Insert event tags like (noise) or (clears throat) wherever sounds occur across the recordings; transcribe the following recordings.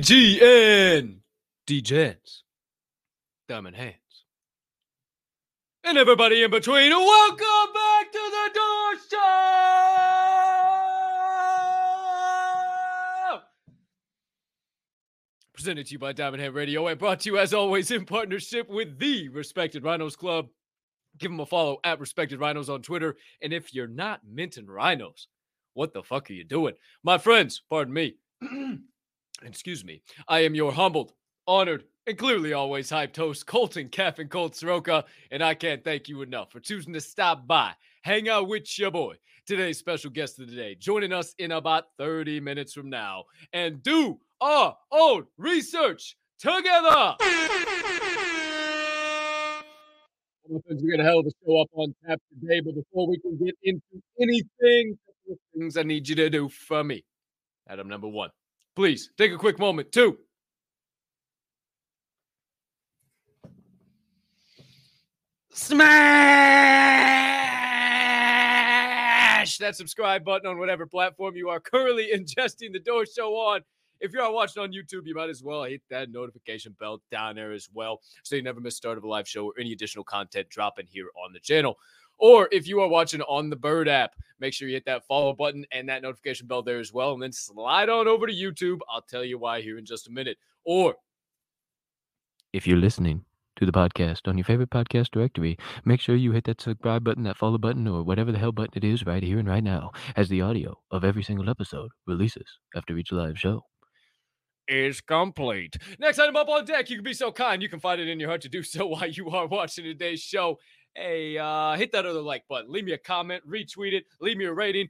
GM, GA, GN, Degens, Diamond Hands. And everybody in between, welcome back to the Door Show! Presented to you by Diamond Hand Radio and brought to you, as always, in partnership with the Respected Rhinos Club. Give them a follow at Respected Rhinos on Twitter. And if you're not minting rhinos, what the fuck are you doing? My friends, pardon me. (clears throat) Excuse me. I am your humbled, honored, and clearly always hyped host, Colton and Colt Soroka, and I can't thank you enough for choosing to stop by, hang out with your boy, today's special guest of the day, joining us in about 30 minutes from now, and do our own research together. We're going to hell of a show up on tap today, but before we can get into anything, things I need you to do for me. Adam number one. Please take a quick moment to smash that subscribe button on whatever platform you are currently (laughs) ingesting the door show on. If you are watching on YouTube, you might as well hit that notification bell down there as well so you never miss start of a live show or any additional content dropping here on the channel. Or if you are watching on the Bird app, make sure you hit that follow button and that notification bell there as well. And then slide on over to YouTube. I'll tell you why here in just a minute. Or if you're listening to the podcast on your favorite podcast directory, make sure you hit that subscribe button, that follow button, or whatever the hell button it is right here and right now, as the audio of every single episode releases after each live show is complete. Next item up on deck, you can be so kind. You can find it in your heart to do so (laughs) while you are watching today's show. Hey, uh, hit that other like button. Leave me a comment, retweet it, leave me a rating.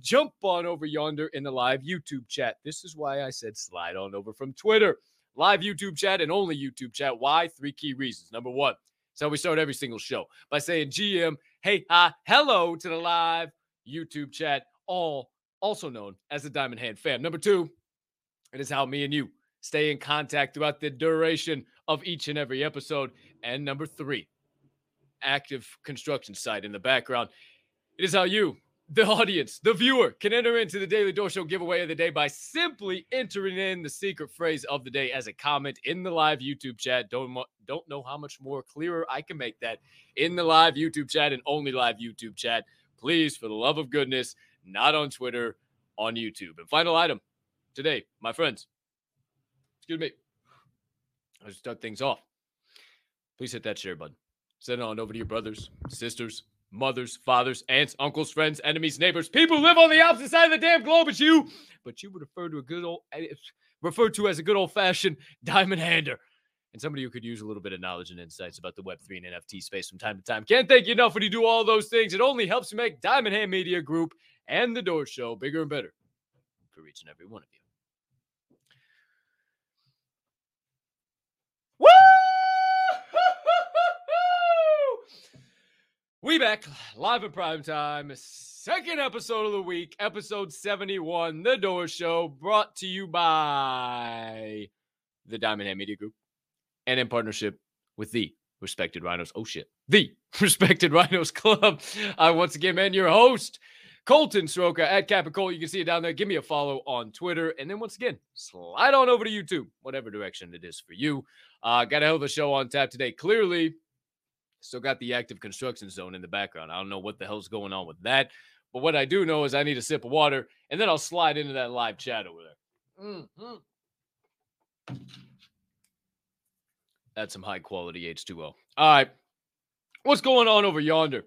Jump on over yonder in the live YouTube chat. This is why I said slide on over from Twitter. Live YouTube chat and only YouTube chat. Why? Three key reasons. Number one, so we start every single show by saying GM, hey, uh, hello to the live YouTube chat, all also known as the Diamond Hand fam. Number two, it is how me and you stay in contact throughout the duration of each and every episode. And number three, active construction site in the background. It is how you, the audience, the viewer, can enter into the Daily Door Show giveaway of the day by simply entering in the secret phrase of the day as a comment in the live YouTube chat. Don't don't know how much more clearer I can make that in the live YouTube chat and only live YouTube chat. Please, for the love of goodness, not on Twitter, on YouTube. And final item today, my friends. Excuse me. Let's start things off. Please hit that share button. Send it on over to your brothers, sisters, mothers, fathers, aunts, uncles, friends, enemies, neighbors, people who live on the opposite side of the damn globe as you, but you would refer to a good old eh, referred to as a good old fashioned (laughs) diamond hander. And somebody who could use a little bit of knowledge and insights about the Web3 and NFT space from time to time. Can't thank you enough when you do all those things. It only helps make Diamond Hand Media Group and the Door Show bigger and better for each and every one of you. We back live in prime time. Second episode of the week, episode 71, The Door Show, brought to you by the Diamond Hand Media Group and in partnership with the Respected Rhinos. Oh shit. The (laughs) Respected Rhinos Club. I once again, man, your host, Colton Soroka at Capicola. You can see it down there. Give me a follow on Twitter. And then once again, slide on over to YouTube, whatever direction it is for you. Uh, got a hell of a show on tap today. Clearly, still got the active construction zone in the background. I don't know what the hell's going on with that. But what I do know is I need a sip of water, and then I'll slide into that live chat over there. Mm-hmm. That's some high quality H2O. All right. What's going on over yonder?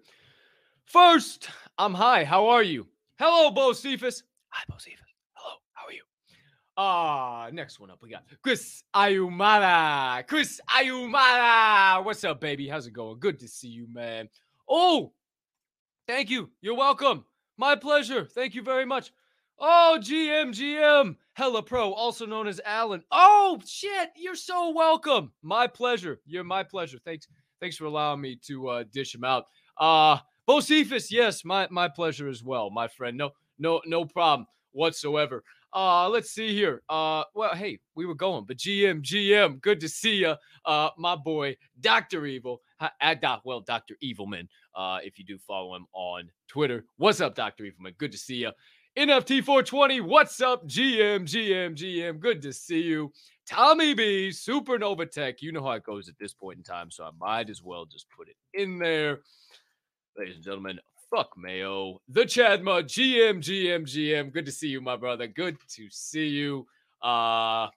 First, I'm high. How are you? Hello, Bocephus. Hi, Bocephus. Hello. How are you? Ah, uh, next one up, we got Chris Ayumara. Chris Ayumara. What's up, baby? How's it going? Good to see you, man. Oh, thank you. You're welcome. My pleasure. Thank you very much. Oh, GM, GM. Hella Pro, also known as Alan. Oh, shit. You're so welcome. My pleasure. You're my pleasure. Thanks. Thanks for allowing me to uh, dish him out. Uh, Bocephus, yes, my my pleasure as well, my friend. No, no, no problem whatsoever. Uh, let's see here. Uh, well, hey, we were going, but GM, GM, good to see you. Uh, my boy, Dr. Evil. At doc, well, Dr. Evilman, uh, if you do follow him on Twitter. What's up, Dr. Evilman? Good to see you. NFT 420, what's up? GM, GM, GM, good to see you. Tommy B, Supernova Tech. You know how it goes at this point in time, so I might as well just put it in there. Ladies and gentlemen, fuck Mayo. The Chadma, GM, GM, GM. Good to see you, my brother. Good to see you. Uh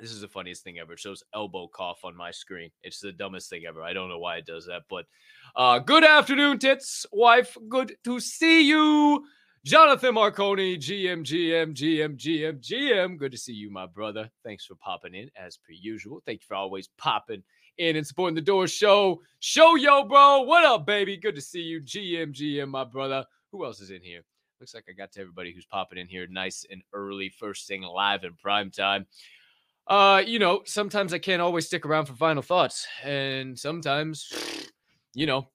this is the funniest thing ever. It shows elbow cough on my screen. It's the dumbest thing ever. I don't know why it does that, but uh good afternoon, tits, wife. Good to see you. Jonathan Marconi, GM, GM, GM, GM, GM. Good to see you, my brother. Thanks for popping in as per usual. Thank you for always popping in and supporting the Door Show. Show yo, bro. What up, baby? Good to see you, GM, GM, my brother. Who else is in here? Looks like I got to everybody who's popping in here nice and early, first thing live in prime time. Uh, you know, sometimes I can't always stick around for final thoughts, and sometimes, you know,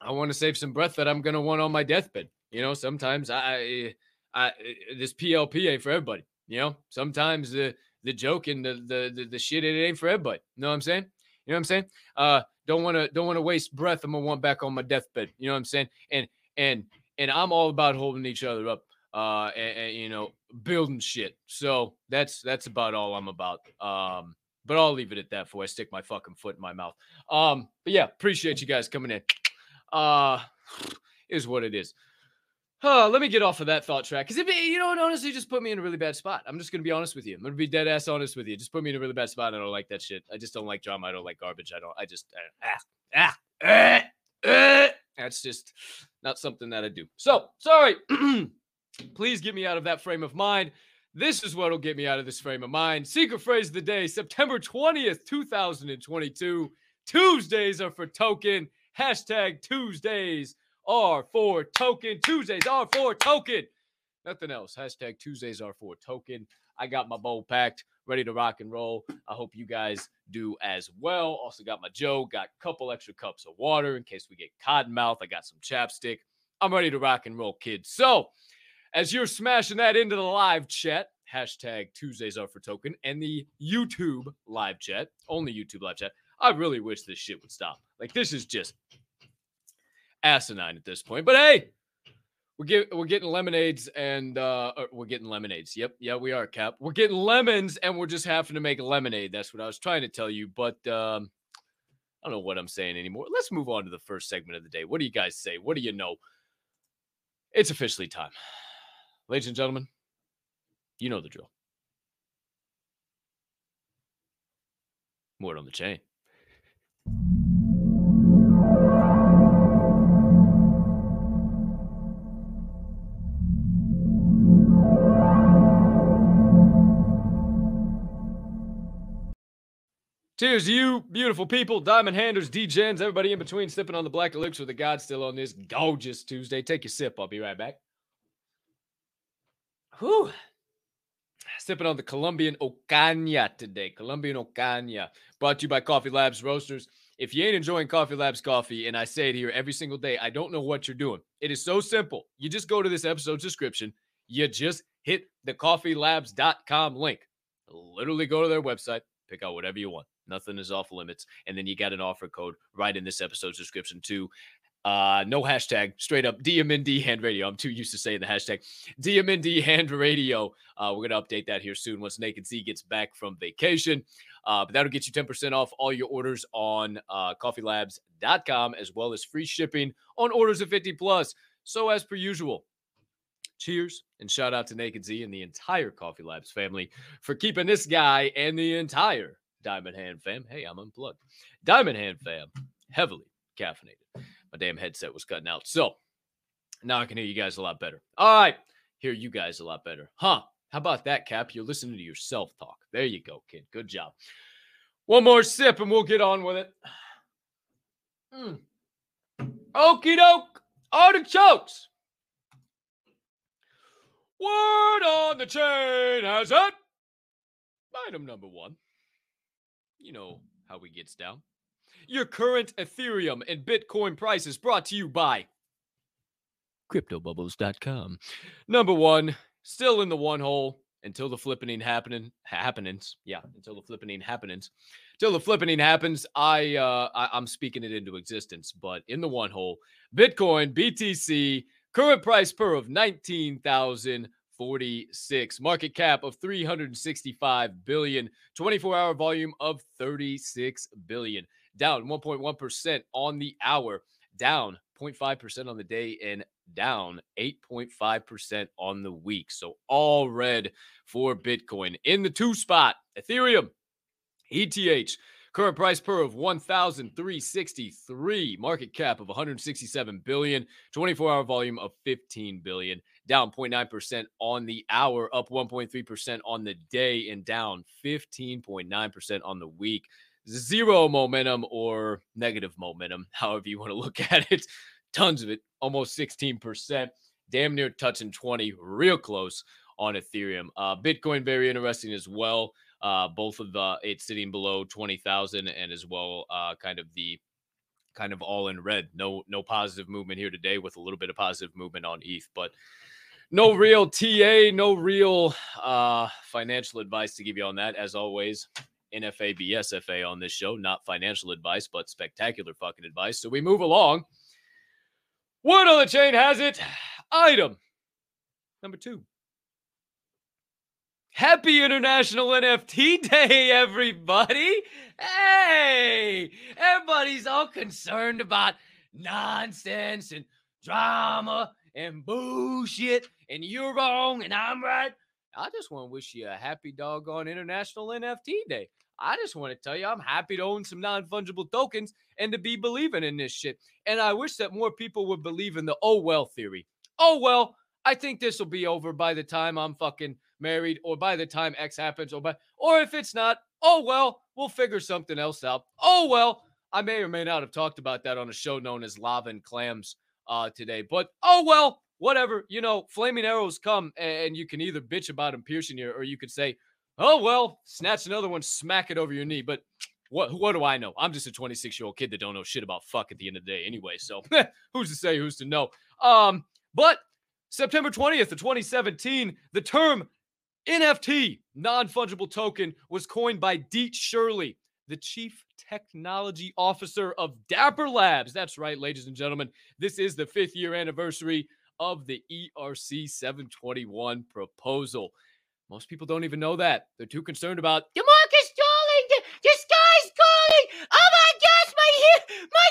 I want to save some breath that I'm gonna want on my deathbed. You know, sometimes I, I, this PLP ain't for everybody. You know, sometimes the the joke and the the the, the shit it ain't for everybody. You know what I'm saying? You know what I'm saying? Uh, don't want to don't want to waste breath. I'm gonna want back on my deathbed. You know what I'm saying? And and and I'm all about holding each other up. Uh, and, and you know, building shit. So that's that's about all I'm about. Um, but I'll leave it at that before I stick my fucking foot in my mouth. Um, but yeah, appreciate you guys coming in. Uh, (sighs) is what it is. Huh, let me get off of that thought track because it, you know, it honestly just put me in a really bad spot. I'm just gonna be honest with you. I'm gonna be dead ass honest with you. Just put me in a really bad spot. I don't like that shit. I just don't like drama. I don't like garbage. I don't. I just ah ah ah. ah. That's just not something that I do. So sorry. (clears throat) Please get me out of that frame of mind. This is what'll get me out of this frame of mind. Secret phrase of the day, September 20th, 2022. Tuesdays are for token. Hashtag Tuesdays are for token. Tuesdays R4 token. Nothing else. Hashtag Tuesdays are for token. I got my bowl packed, ready to rock and roll. I hope you guys do as well. Also got my Joe, got a couple extra cups of water in case we get cotton mouth. I got some chapstick. I'm ready to rock and roll, kids. So, as you're smashing that into the live chat, hashtag Tuesdays are for token, and the YouTube live chat, only YouTube live chat, I really wish this shit would stop. Like, this is just asinine at this point. But hey, we're get, we're getting lemonades and uh, we're getting lemonades. Yep, yeah, we are, Cap. We're getting lemons and we're just having to make lemonade. That's what I was trying to tell you. But um, I don't know what I'm saying anymore. Let's move on to the first segment of the day. What do you guys say? What do you know? It's officially time. Ladies and gentlemen, you know the drill. Word on the chain. Cheers you, beautiful people, diamond handers, Degens, everybody in between, sipping on the black elixir the God still on this gorgeous Tuesday. Take your sip. I'll be right back. Whew. Sipping on the Colombian Ocaña today. Colombian Ocaña. Brought to you by Coffee Labs Roasters. If you ain't enjoying Coffee Labs coffee, and I say it here every single day, I don't know what you're doing. It is so simple. You just go to this episode's description. You just hit the coffeelabs.com link. Literally go to their website, pick out whatever you want. Nothing is off limits. And then you got an offer code right in this episode's description too. Uh, no hashtag, straight up DMND hand radio. I'm too used to saying the hashtag DMND hand radio. Uh, we're gonna update that here soon once Naked Z gets back from vacation. Uh, but that'll get you 10% off all your orders on uh, coffeelabs.com as well as free shipping on orders of 50 plus. So as per usual, cheers and shout out to Naked Z and the entire Coffee Labs family for keeping this guy and the entire Diamond Hand fam. Hey, I'm unplugged. Diamond Hand fam, heavily caffeinated. My damn headset was cutting out. So now I can hear you guys a lot better. All right. Hear you guys a lot better. Huh. How about that, Cap? You're listening to yourself talk. There you go, kid. Good job. One more sip and we'll get on with it. Mm. Okie doke. Artichokes. Word on the chain has it. Item number one you know how we gets down. Your current Ethereum and Bitcoin prices brought to you by CryptoBubbles.com. Number one, still in the one hole until the flippening happening happenings. Yeah, until the flippening happenings. Till the flippening happens, I uh I, I'm speaking it into existence. But in the one hole, Bitcoin, BTC, Current price per of 19,046. Market cap of 365 billion. 24 hour volume of 36 billion. Down 1.1% on the hour. Down 0.5% on the day and down 8.5% on the week. So all red for Bitcoin. In the two spot, Ethereum, ETH, current price per of 1,363, market cap of 167 billion, 24 hour volume of 15 billion, down 0.9% on the hour, up 1.3% on the day, and down 15.9% on the week. Zero momentum or negative momentum, (laughs) however you want to look (laughs) at it. Tons of it, almost 16%, damn near touching 20, real close on Ethereum. Uh, Bitcoin, very interesting as well. Uh, both of the it's sitting below 20,000 and as well uh, kind of the kind of all in red. No no positive movement here today with a little bit of positive movement on ETH, but no real TA, no real uh, financial advice to give you on that. As always, NFA BSFA on this show, not financial advice, but spectacular fucking advice. So we move along. Word on the chain has it. Item number two. Happy International NFT Day, everybody. Hey, everybody's all concerned about nonsense and drama and bullshit, and you're wrong and I'm right. I just want to wish you a happy doggone International NFT Day. I just want to tell you, I'm happy to own some non fungible tokens and to be believing in this shit. And I wish that more people would believe in the oh well theory. Oh well, I think this will be over by the time I'm fucking married or by the time X happens or by or if it's not, oh well, we'll figure something else out. Oh well, I may or may not have talked about that on a show known as Lava and Clams uh today. But oh well, whatever. You know, flaming arrows come and you can either bitch about them piercing you or you could say, Oh well, snatch another one, smack it over your knee. But what what do I know? I'm just a 26 year old kid that don't know shit about fuck at the end of the day anyway. So (laughs) who's to say? Who's to know? Um, but September 20th of 2017, the term NFT, non fungible token, was coined by Dieter Shirley, the chief technology officer of Dapper Labs. That's right, ladies and gentlemen. This is the fifth year anniversary of the ERC 721 proposal. Most people don't even know that. They're too concerned about Demarcus Darling. The, the sky's calling. Oh my gosh, my my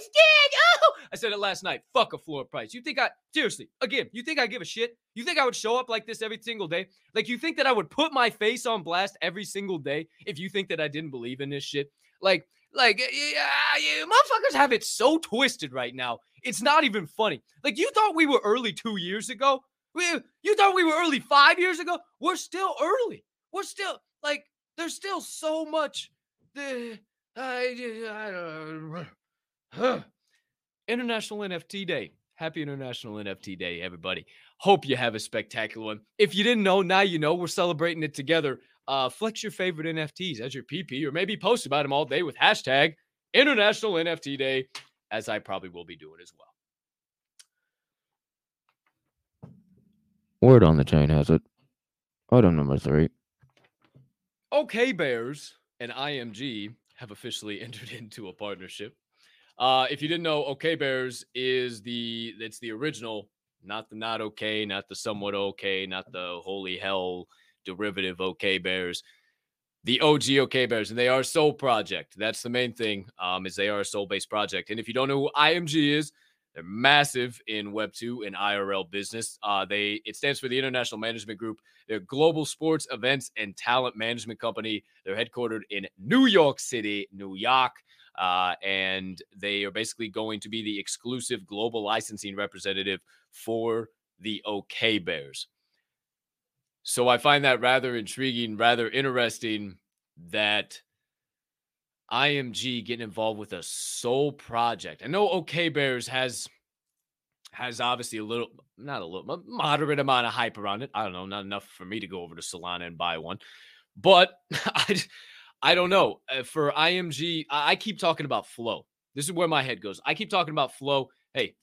is dead. Oh, I said it last night. Fuck a floor price. You think I seriously? Again, you think I give a shit? You think I would show up like this every single day? Like you think that I would put my face on blast every single day if you think that I didn't believe in this shit? Like, like, yeah, motherfuckers have it so twisted right now. It's not even funny. Like you thought we were early two years ago. We, you thought we were early five years ago? We're still early. We're still like there's still so much. The I, I don't huh. International NFT Day. Happy International NFT Day, everybody. Hope you have a spectacular one. If you didn't know, now you know. We're celebrating it together. Uh, flex your favorite NFTs as your PP, or maybe post about them all day with hashtag International NFT Day, as I probably will be doing as well. Word on the chain has it. Item number three. OK Bears and IMG have officially (laughs) entered into a partnership. Uh, if you didn't know, OK Bears is the it's the original, not the not okay, not the somewhat okay, not the holy hell derivative OK Bears. The OG OK Bears, and they are a Sol project. That's the main thing. Um, is they are a Sol based project. And if you don't know who IMG is, they're massive in Web two and IRL business. Uh, they it stands for the International Management Group. They're global sports events and talent management company. They're headquartered in New York City, New York. Uh, and they are basically going to be the exclusive global licensing representative for the OK Bears. So I find that rather intriguing, rather interesting that IMG getting involved with a Sol project. I know OK Bears has has obviously a little, not a little, moderate amount of hype around it. I don't know, not enough for me to go over to Solana and buy one, but (laughs) I, I don't know. Uh, for IMG, I keep talking about flow. This is where my head goes. I keep talking about flow. Hey,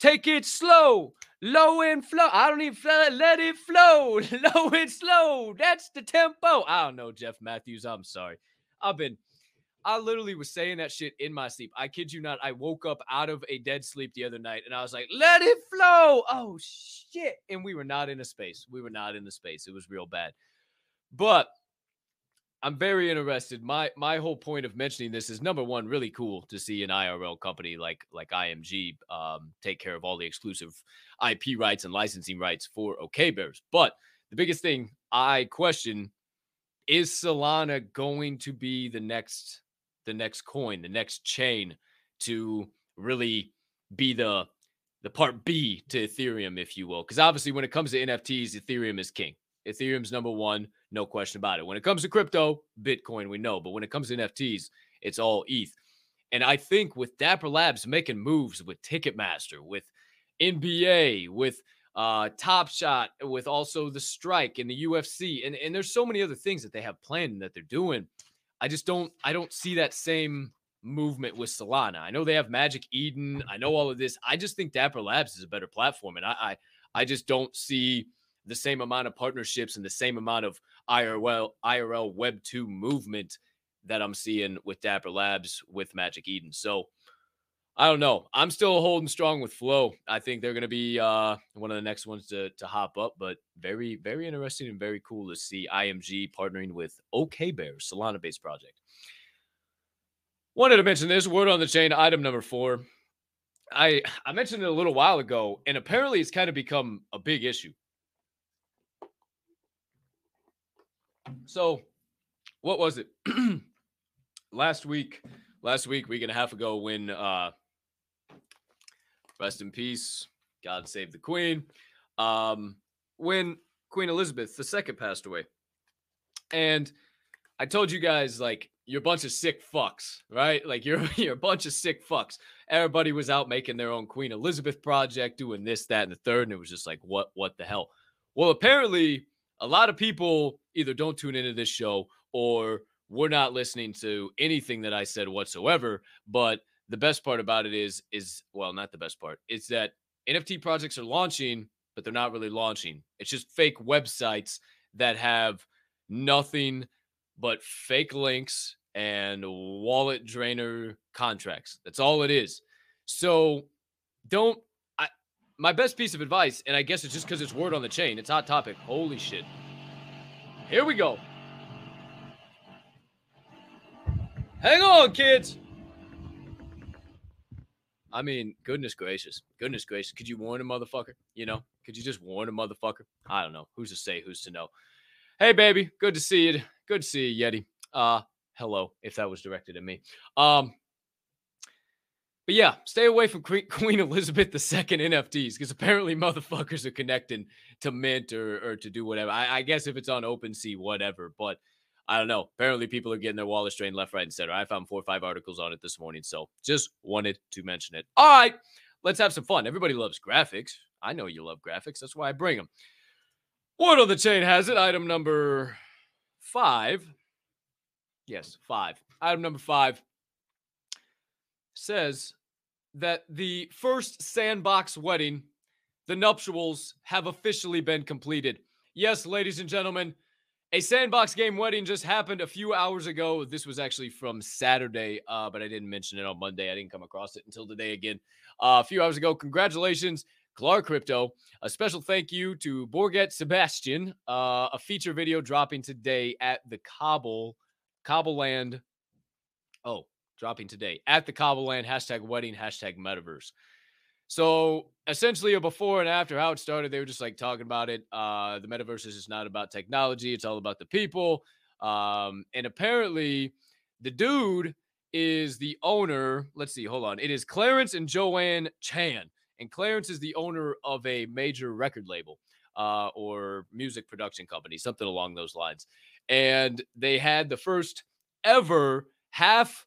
take it slow, low and flow. I don't even it. Let it flow, (laughs) low and slow. That's the tempo. I don't know, Jeff Matthews. I'm sorry. I've been I literally was saying that shit in my sleep. I kid you not. I woke up out of a dead sleep the other night and I was like, let it flow. Oh shit. And we were not in a space. We were not in the space. It was real bad. But I'm very interested. My my whole point of mentioning this is number one, really cool to see an IRL company like like IMG um, take care of all the exclusive IP rights and licensing rights for OK Bears. But the biggest thing I question is Solana going to be the next the next coin, the next chain to really be the the part B to Ethereum, if you will. Because obviously, when it comes to NFTs, Ethereum is king. Ethereum's number one, no question about it. When it comes to crypto, Bitcoin, we know. But when it comes to NFTs, it's all ETH. And I think with Dapper Labs making moves with Ticketmaster, with NBA, with uh, Top Shot, with also the strike and the UFC, and, and there's so many other things that they have planned and that they're doing. I just don't I don't see that same movement with Solana. I know they have Magic Eden. I know all of this. I just think Dapper Labs is a better platform, and I I, I just don't see the same amount of partnerships and the same amount of IRL IRL Web two movement that I'm seeing with Dapper Labs with Magic Eden. So I don't know. I'm still holding strong with Flow. I think they're going to be uh, one of the next ones to to hop up. But very, very interesting and very cool to see IMG partnering with OK Bear, Solana based project. Wanted to mention this word on the chain, item number four. I I mentioned it a little while ago, and apparently it's kind of become a big issue. So, what was it? (clears throat) last week, last week, week and a half ago, when uh, Rest in peace. God save the Queen. Um, when Queen Elizabeth II passed away. And I told you guys, like, you're a bunch of sick fucks, right? Like you're (laughs) you're a bunch of sick fucks. Everybody was out making their own Queen Elizabeth project, doing this, that, and the third, and it was just like, what, what the hell? Well, apparently, a lot of people either don't tune into this show or we're not listening to anything that I said whatsoever. But the best part about it is is well not the best part it's that nft projects are launching but they're not really launching it's just fake websites that have nothing but fake links and wallet drainer contracts that's all it is so don't my best piece of advice and i guess it's just because it's word on the chain it's hot topic holy shit here we go hang on kids I mean, goodness gracious, goodness gracious. Could you warn a motherfucker? You know, could you just warn a motherfucker? I don't know. Who's to say? Who's to know? Hey, baby, good to see you. Good to see you, Yeti. Uh, hello, if that was directed at me. Um, but yeah, stay away from Queen (laughs) Elizabeth II NFTs because apparently motherfuckers are connecting to Mint or, or to do whatever. I, I guess if it's on OpenSea, whatever. But I don't know. Apparently, people are getting their wallets drained left, right, and center. I found four or five articles on it this morning. So just wanted to mention it. All right, let's have some fun. Everybody loves graphics. I know you love graphics. That's why I bring them. What on the chain has it. Item number five. Yes, five. Item number five says that the first sandbox wedding, the nuptials, have officially been completed. Yes, ladies and gentlemen, a sandbox game wedding just happened a few hours ago. This was actually from Saturday, uh, but I didn't mention it on Monday. I didn't come across it until today again. Uh, a few hours ago. Congratulations, Clark Crypto. A special thank you to Borget Sebastian. Uh, a feature video dropping today at the Cobble, Cobble Land. Oh, dropping today at the Cobble. Hashtag wedding, hashtag metaverse. So essentially, a before and after how it started, they were just like talking about it. Uh, the metaverse is just not about technology; it's all about the people. Um, and apparently, the dude is the owner. Let's see, hold on. It is Clarence and Joanne Chan, and Clarence is the owner of a major record label uh, or music production company, something along those lines. And they had the first ever half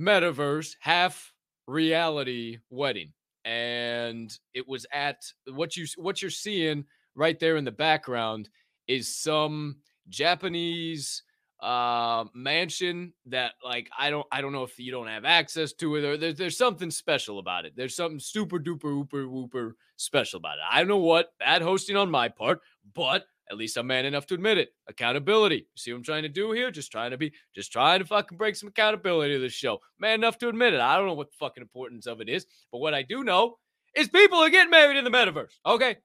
metaverse, half reality wedding and it was at what you what you're seeing right there in the background is some Japanese uh mansion that like I don't I don't know if you don't have access to it or there's there's something special about it. There's something super duper whooper whooper special about it. I don't know what bad hosting on my part, but At least I'm man enough to admit it. Accountability. See what I'm trying to do here? Just trying to be, just trying to fucking break some accountability to the show. Man enough to admit it. I don't know what the fucking importance of it is, but what I do know is people are getting married in the metaverse. Okay,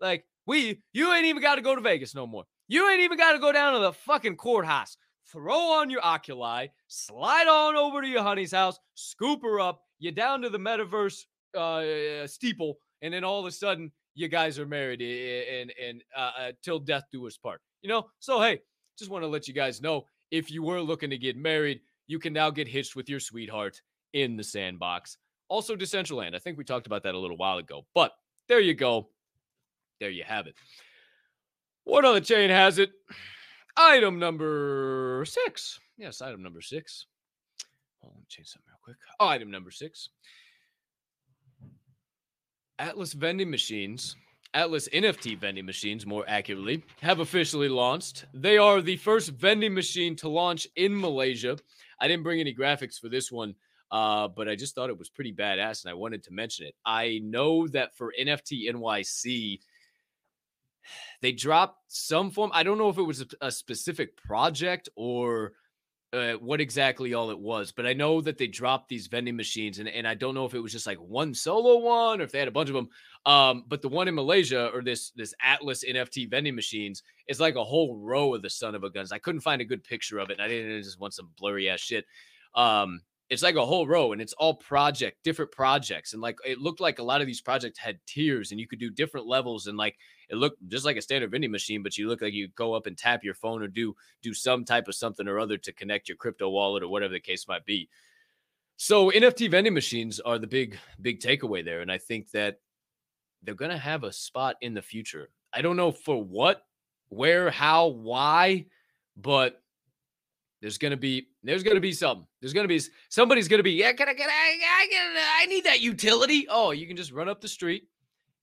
like we, you ain't even got to go to Vegas no more. You ain't even got to go down to the fucking courthouse. Throw on your Oculi, slide on over to your honey's house, scoop her up. You're down to the metaverse uh, steeple, and then all of a sudden you guys are married and and uh, uh, till death do us part. You know, so hey, just want to let you guys know if you were looking to get married, you can now get hitched with your sweetheart in the sandbox. Also, Decentraland. I think we talked about that a little while ago, but there you go. There you have it. What on the chain has it? Item number six. Yes, item number six. Let me change something real quick. Item number six. Atlas vending machines, Atlas NFT vending machines, more accurately, have officially launched. They are the first vending machine to launch in Malaysia. I didn't bring any graphics for this one, uh, but I just thought it was pretty badass and I wanted to mention it. I know that for NFT NYC, they dropped some form. I don't know if it was a, a specific project or uh, what exactly all it was, but I know that they dropped these vending machines, and, and I don't know if it was just like one solo one or if they had a bunch of them. Um, but the one in Malaysia or this this Atlas NFT vending machines is like a whole row of the son of a guns. I couldn't find a good picture of it, and I didn't I just want some blurry ass shit. Um, it's like a whole row, and it's all project, different projects, and like it looked like a lot of these projects had tiers, and you could do different levels, and like it looked just like a standard vending machine, but you look like you go up and tap your phone or do do some type of something or other to connect your crypto wallet or whatever the case might be. So NFT vending machines are the big big takeaway there, and I think that they're gonna have a spot in the future. I don't know for what, where, how, why, but there's gonna be there's gonna be something. There's gonna be somebody's gonna be yeah. Can I get I I, I need that utility? Oh, you can just run up the street,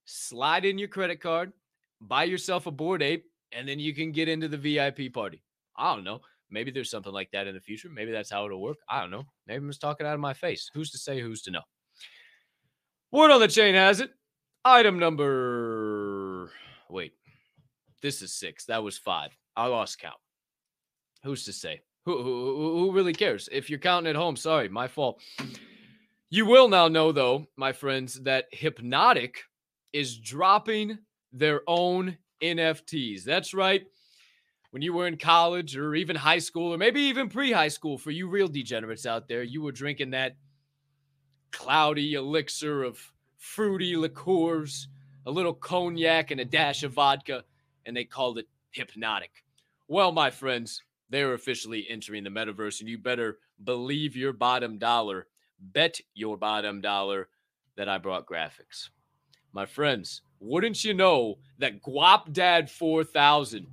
slide in your credit card, buy yourself a Bored Ape, and then you can get into the VIP party. I don't know. Maybe there's something like that in the future. Maybe that's how it'll work. I don't know. Maybe I'm just talking out of my face. Who's to say? Who's to know? Word on the chain has it. Item number. Wait, this is six. That was five. I lost count. Who's to say? Who, who, who really cares? If you're counting at home, sorry, my fault. You will now know, though, my friends, that Hpnotiq is dropping their own NFTs. That's right. When you were in college or even high school, or maybe even pre high school, for you real degenerates out there, you were drinking that cloudy elixir of fruity liqueurs, a little cognac, and a dash of vodka, and they called it Hpnotiq. Well, my friends, they're officially entering the metaverse, and you better believe your bottom dollar, bet your bottom dollar that I brought graphics. My friends, wouldn't you know that Guapdad 4000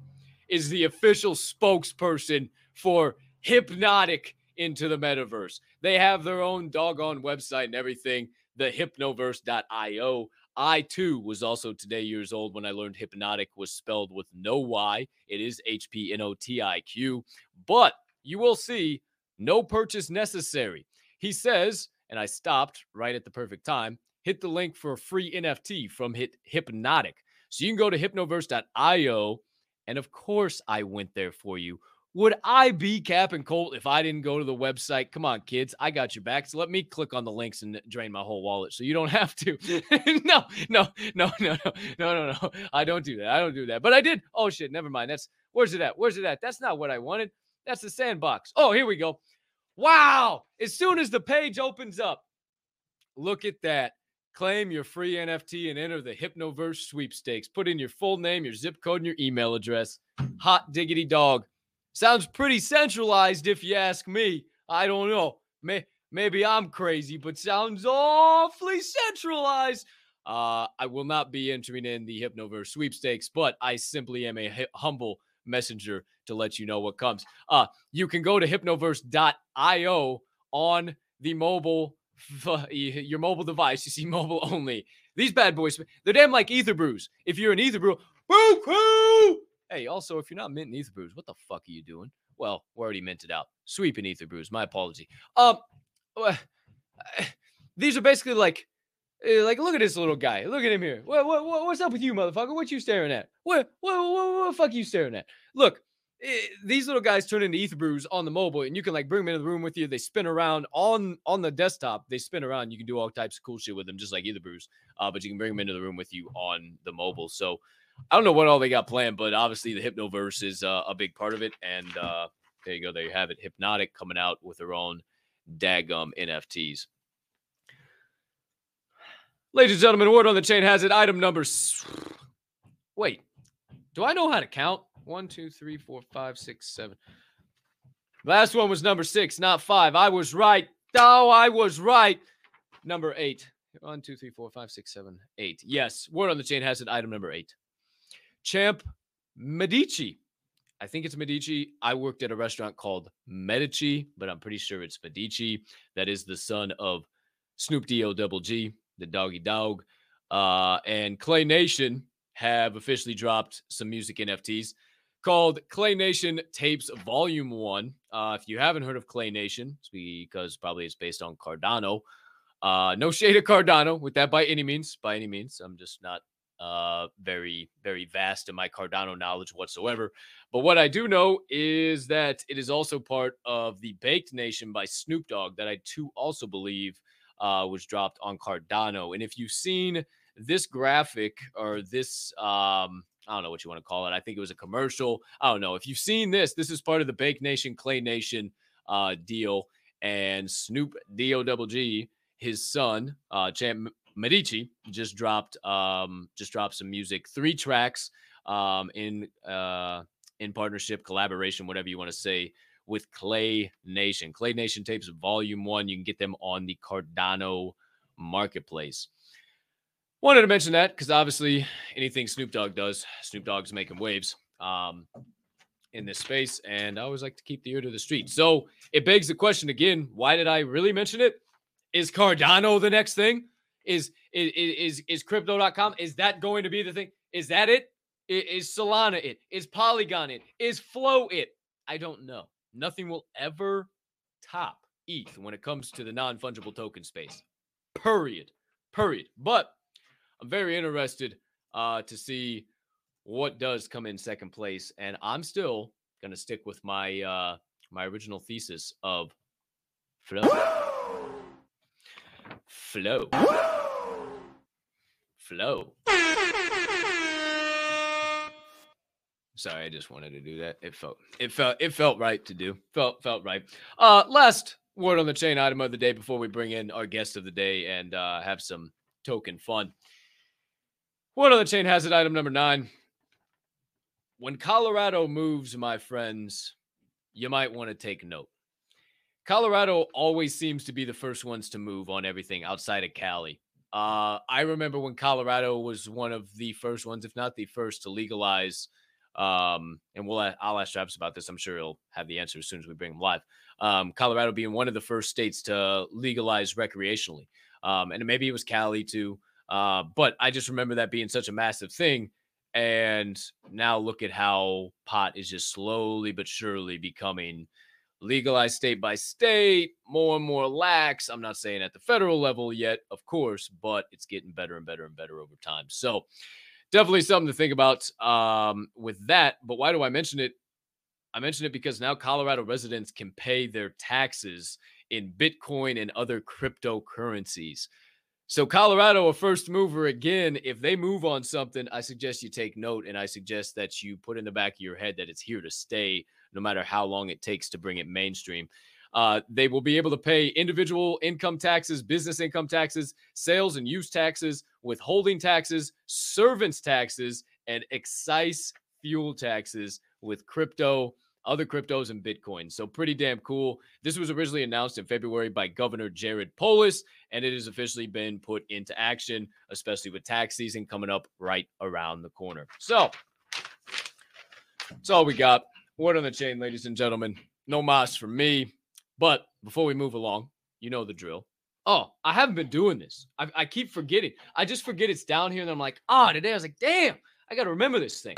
is the official spokesperson for Hpnotiq into the metaverse? They have their own doggone website and everything, the hypnoverse.io. I too was also today years old when I learned hypnotic was spelled with no Y. It is H P N O T I Q. But you will see no purchase necessary. He says, and I stopped right at the perfect time hit the link for a free NFT from Hit Hpnotiq. So you can go to hypnoverse.io. And of course, I went there for you. Would I be Cap and Colt if I didn't go to the website? Come on, kids. I got your back. So let me click on the links and drain my whole wallet so you don't (laughs) have to. (laughs) no, no, no, no, no, no, no, no. I don't do that. I don't do that. But I did. Oh, shit. Never mind. That's where's it at? Where's it at? That's not what I wanted. That's the sandbox. Oh, here we go. Wow. As soon as the page opens up, look at that. Claim your free NFT and enter the Hypnoverse sweepstakes. Put in your full name, your zip code, and your email address. Hot diggity dog. Sounds pretty centralized if you ask me. I don't know. May- maybe I'm crazy, but sounds awfully centralized. Uh, I will not be entering in the Hypnoverse sweepstakes, but I simply am a humble messenger to let you know what comes. Uh, you can go to hypnoverse.io on the mobile your mobile device. You see mobile only. These bad boys, they're damn like ether brews. If you're an ether brew, boo crew. Hey, also, if you're not minting ether brews, what the fuck are you doing? Well, we're already minted out. Sweeping ether brews. My apology. Um, (sighs) these are basically like Eh, Like, look at this little guy. Look at him here. What, what, what, what's up with you, motherfucker? What you staring at? What, what, what, what fuck you staring at? Look, eh, these little guys turn into ether brews on the mobile, and you can like bring them into the room with you. They spin around on on the desktop. They spin around. You can do all types of cool shit with them, just like ether brews. Uh, but you can bring them into the room with you on the mobile. So I don't know what all they got planned, but obviously the Hypnoverse is uh, a big part of it. And uh, there you go. There you have it. Hpnotiq coming out with their own daggum NFTs. Ladies and gentlemen, word on the chain has it. Item number. Wait, do I know how to count? One, two, three, four, five, six, seven. Last one was number six, not five. I was right. Oh, I was right. Number eight. One, two, three, four, five, six, seven, eight. Yes, word on the chain has it. Item number eight. Champ Medici. I think it's Medici. I worked at a restaurant called Medici, but I'm pretty sure it's Medici. That is the son of Snoop D-O double G, the doggy dog. Uh, and Clay Nation have officially dropped some music NFTs called Clay Nation Tapes Volume 1. Uh, if you haven't heard of Clay Nation, it's because probably it's based on Cardano. Uh, no shade of Cardano with that by any means, by any means. I'm just not uh, very, very vast in my Cardano knowledge whatsoever. But what I do know is that it is also part of the Baked Nation by Snoop Dogg that I too also believe uh, was dropped on Cardano. And if you've seen this graphic or this, um, I don't know what you want to call it. I think it was a commercial. I don't know. If you've seen this, this is part of the Bake Nation, Clay Nation uh, deal. And Snoop D-O double G, his son, uh, Champ Medici, just dropped um, just dropped some music, three tracks um, in uh, in partnership, collaboration, whatever you want to say, with Clay Nation. Clay Nation tapes volume one. You can get them on the Cardano marketplace. Wanted to mention that because obviously anything Snoop Dogg does, Snoop Dogg's making waves um, in this space, and I always like to keep the ear to the street. So it begs the question again: Why did I really mention it? Is Cardano the next thing? Is is is, is Crypto.com? Is that going to be the thing? Is that it? Is Solana it? Is Polygon it? Is Flow it? I don't know. Nothing will ever top ETH when it comes to the non fungible token space. Period. Period. But I'm very interested uh, to see what does come in second place, and I'm still gonna stick with my uh, my original thesis of flow, flow, flow. Sorry, I just wanted to do that. It felt it felt it felt right to do. Felt felt right. Uh last word on the chain item of the day before we bring in our guest of the day and uh have some token fun. Word on the chain has it item number nine. When Colorado moves, my friends, you might want to take note. Colorado always seems to be the first ones to move on everything outside of Cali. Uh, I remember when Colorado was one of the first ones, if not the first, to legalize. Um, and we'll I'll ask Travis about this. I'm sure he'll have the answer as soon as we bring him live. Um, Colorado being one of the first states to legalize recreationally, um, and maybe it was Cali too. Uh, but I just remember that being such a massive thing. And now look at how pot is just slowly but surely becoming legalized state by state, more and more lax. I'm not saying at the federal level yet, of course, but it's getting better and better and better over time. So definitely something to think about um, with that. But why do I mention it? I mention it because now Colorado residents can pay their taxes in Bitcoin and other cryptocurrencies. So Colorado, a first mover again, if they move on something, I suggest you take note and I suggest that you put in the back of your head that it's here to stay, no matter how long it takes to bring it mainstream. Uh, they will be able to pay individual income taxes, business income taxes, sales and use taxes, withholding taxes, severance taxes, and excise fuel taxes with crypto, other cryptos, and Bitcoin. So pretty damn cool. This was originally announced in February by Governor Jared Polis, and it has officially been put into action, especially with tax season coming up right around the corner. So that's all we got. Word on the chain, ladies and gentlemen. No mas for me. But before we move along, you know the drill. Oh, I haven't been doing this. I, I keep forgetting. I just forget it's down here, and I'm like, ah, today I was like, damn, I got to remember this thing.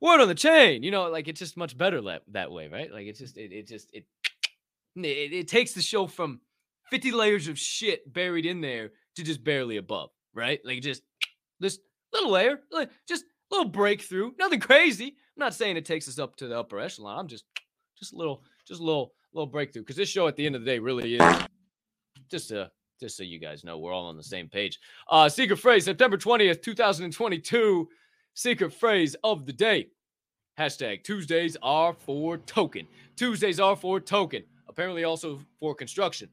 Word on the chain. You know, like it's just much better that, that way, right? Like it's just, it, it just, it It, it takes the show from 50 layers of shit buried in there to just barely above, right? Like just this little layer, just a little breakthrough. Nothing crazy. I'm not saying it takes us up to the upper echelon. I'm just just a little just a little little breakthrough because this show at the end of the day really is just a just so you guys know we're all on the same page. Uh secret phrase September 20th, 2022. Secret phrase of the day. Hashtag Tuesdays are for token. Tuesdays are for token. Apparently also for construction.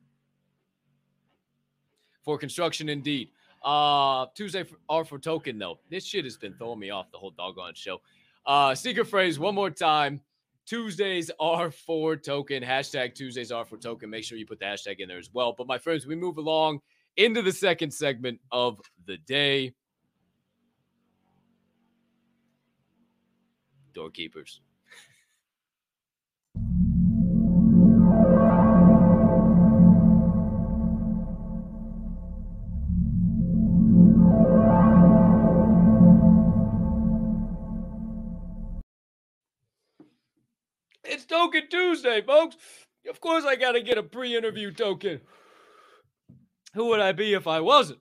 For construction indeed. Uh Tuesday for, are for token though. This shit has been throwing me off the whole doggone show. Uh secret phrase one more time. Tuesdays are for token. Hashtag Tuesdays are for token. Make sure you put the hashtag in there as well. But my friends, we move along into the second segment of the day. Doorkeepers. (laughs) Tokin' Tuesday, folks. Of course, I got to get a pre interview token. Who would I be if I wasn't?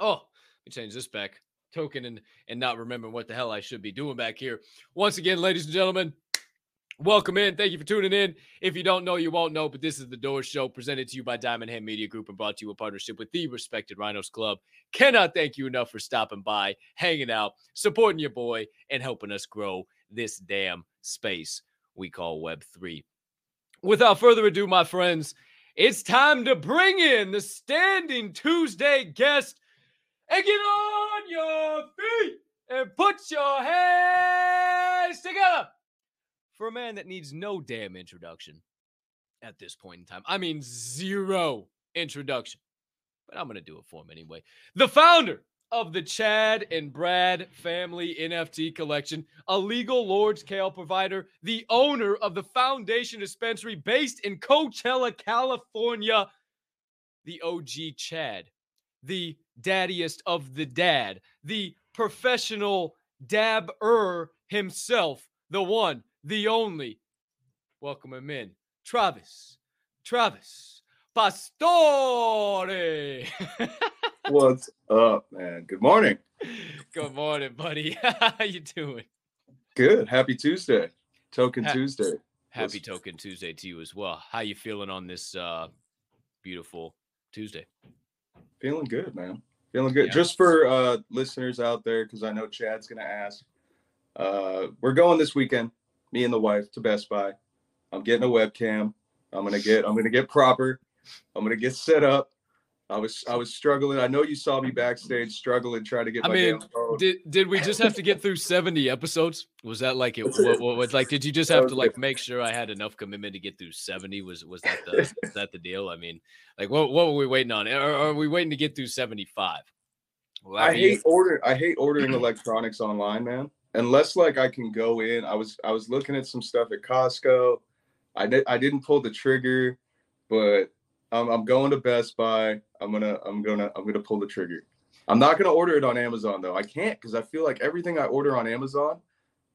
Oh, let me change this back. Token and, and not remembering what the hell I should be doing back here. Once again, ladies and gentlemen, welcome in. Thank you for tuning in. If you don't know, you won't know, but this is the Door Show presented to you by Diamond Hand Media Group and brought to you in partnership with the respected Rhinos Club. Cannot thank you enough for stopping by, hanging out, supporting your boy, and helping us grow this damn space we call Web3. Without further ado, my friends, it's time to bring in the standing Tuesday guest and get on your feet and put your hands together for a man that needs no damn introduction at this point in time. I mean, zero introduction, but I'm going to do it for him anyway. The founder of the Chad and Brad family NFT collection, a legal Lord's Kale provider, the owner of the Foundation Dispensary based in Coachella, California, the OG Chad, the daddiest of the dad, the professional dabber himself, the one, the only. Welcome him in, Travis, Travis Pastore. (laughs) What's up, man? Good morning. Good morning, buddy. (laughs) How you doing? Good. Happy Tuesday. Token Ha- Tuesday. Happy What's- Tokin' Tuesday to you as well. How you feeling on this uh beautiful Tuesday? Feeling good, man. Feeling good. Yeah. Just for uh listeners out there, because I know Chad's gonna ask. Uh we're going this weekend, me and the wife, to Best Buy. I'm getting a webcam. I'm gonna get I'm gonna get proper. I'm gonna get set up. I was I was struggling. I know you saw me backstage struggling trying to get I my mean. Did did we just have to get through 70 episodes? Was that like it (laughs) what, what was like did you just have to like make sure I had enough commitment to get through 70? Was was that the is that the deal? I mean, like what what were we waiting on? Are, are we waiting to get through 75? I be- hate order. I hate ordering electronics online, man. Unless like I can go in. I was I was looking at some stuff at Costco. I di- I didn't pull the trigger, but I'm I'm going to Best Buy. I'm gonna I'm gonna I'm gonna pull the trigger. I'm not gonna order it on Amazon though. I can't because I feel like everything I order on Amazon,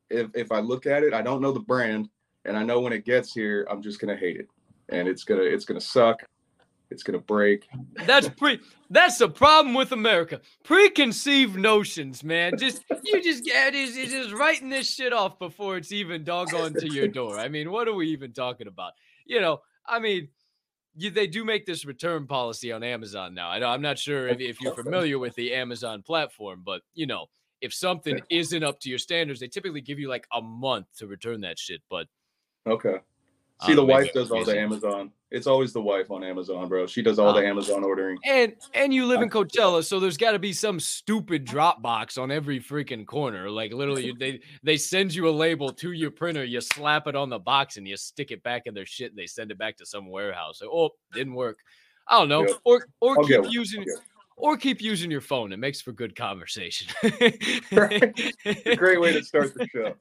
if if I look at it, I don't know the brand, and I know when it gets here, I'm just gonna hate it, and it's gonna it's gonna suck. It's gonna break. That's pre that's the problem with America. Preconceived notions, man. Just you just get is just writing this shit off before it's even doggone to your door. I mean, what are we even talking about? You know, I mean, you, they do make this return policy on Amazon now. I know I'm not sure if, if you're familiar with the Amazon platform, but you know, if something isn't up to your standards, they typically give you like a month to return that shit. But Okay. See, uh, the wife does all the. Amazon. It's always the wife on Amazon, bro. She does all the Oh. Amazon ordering. And and you live in Coachella, so there's got to be some stupid Dropbox on every freaking corner. Like literally, you- they they send you a label to your printer, you slap it on the box, and you stick it back in their shit, and they send it back to some warehouse. Like, oh, didn't work. I don't know. Yep. Or or I'll keep using or keep using your phone. It makes for good conversation. (laughs) A great way to start the show.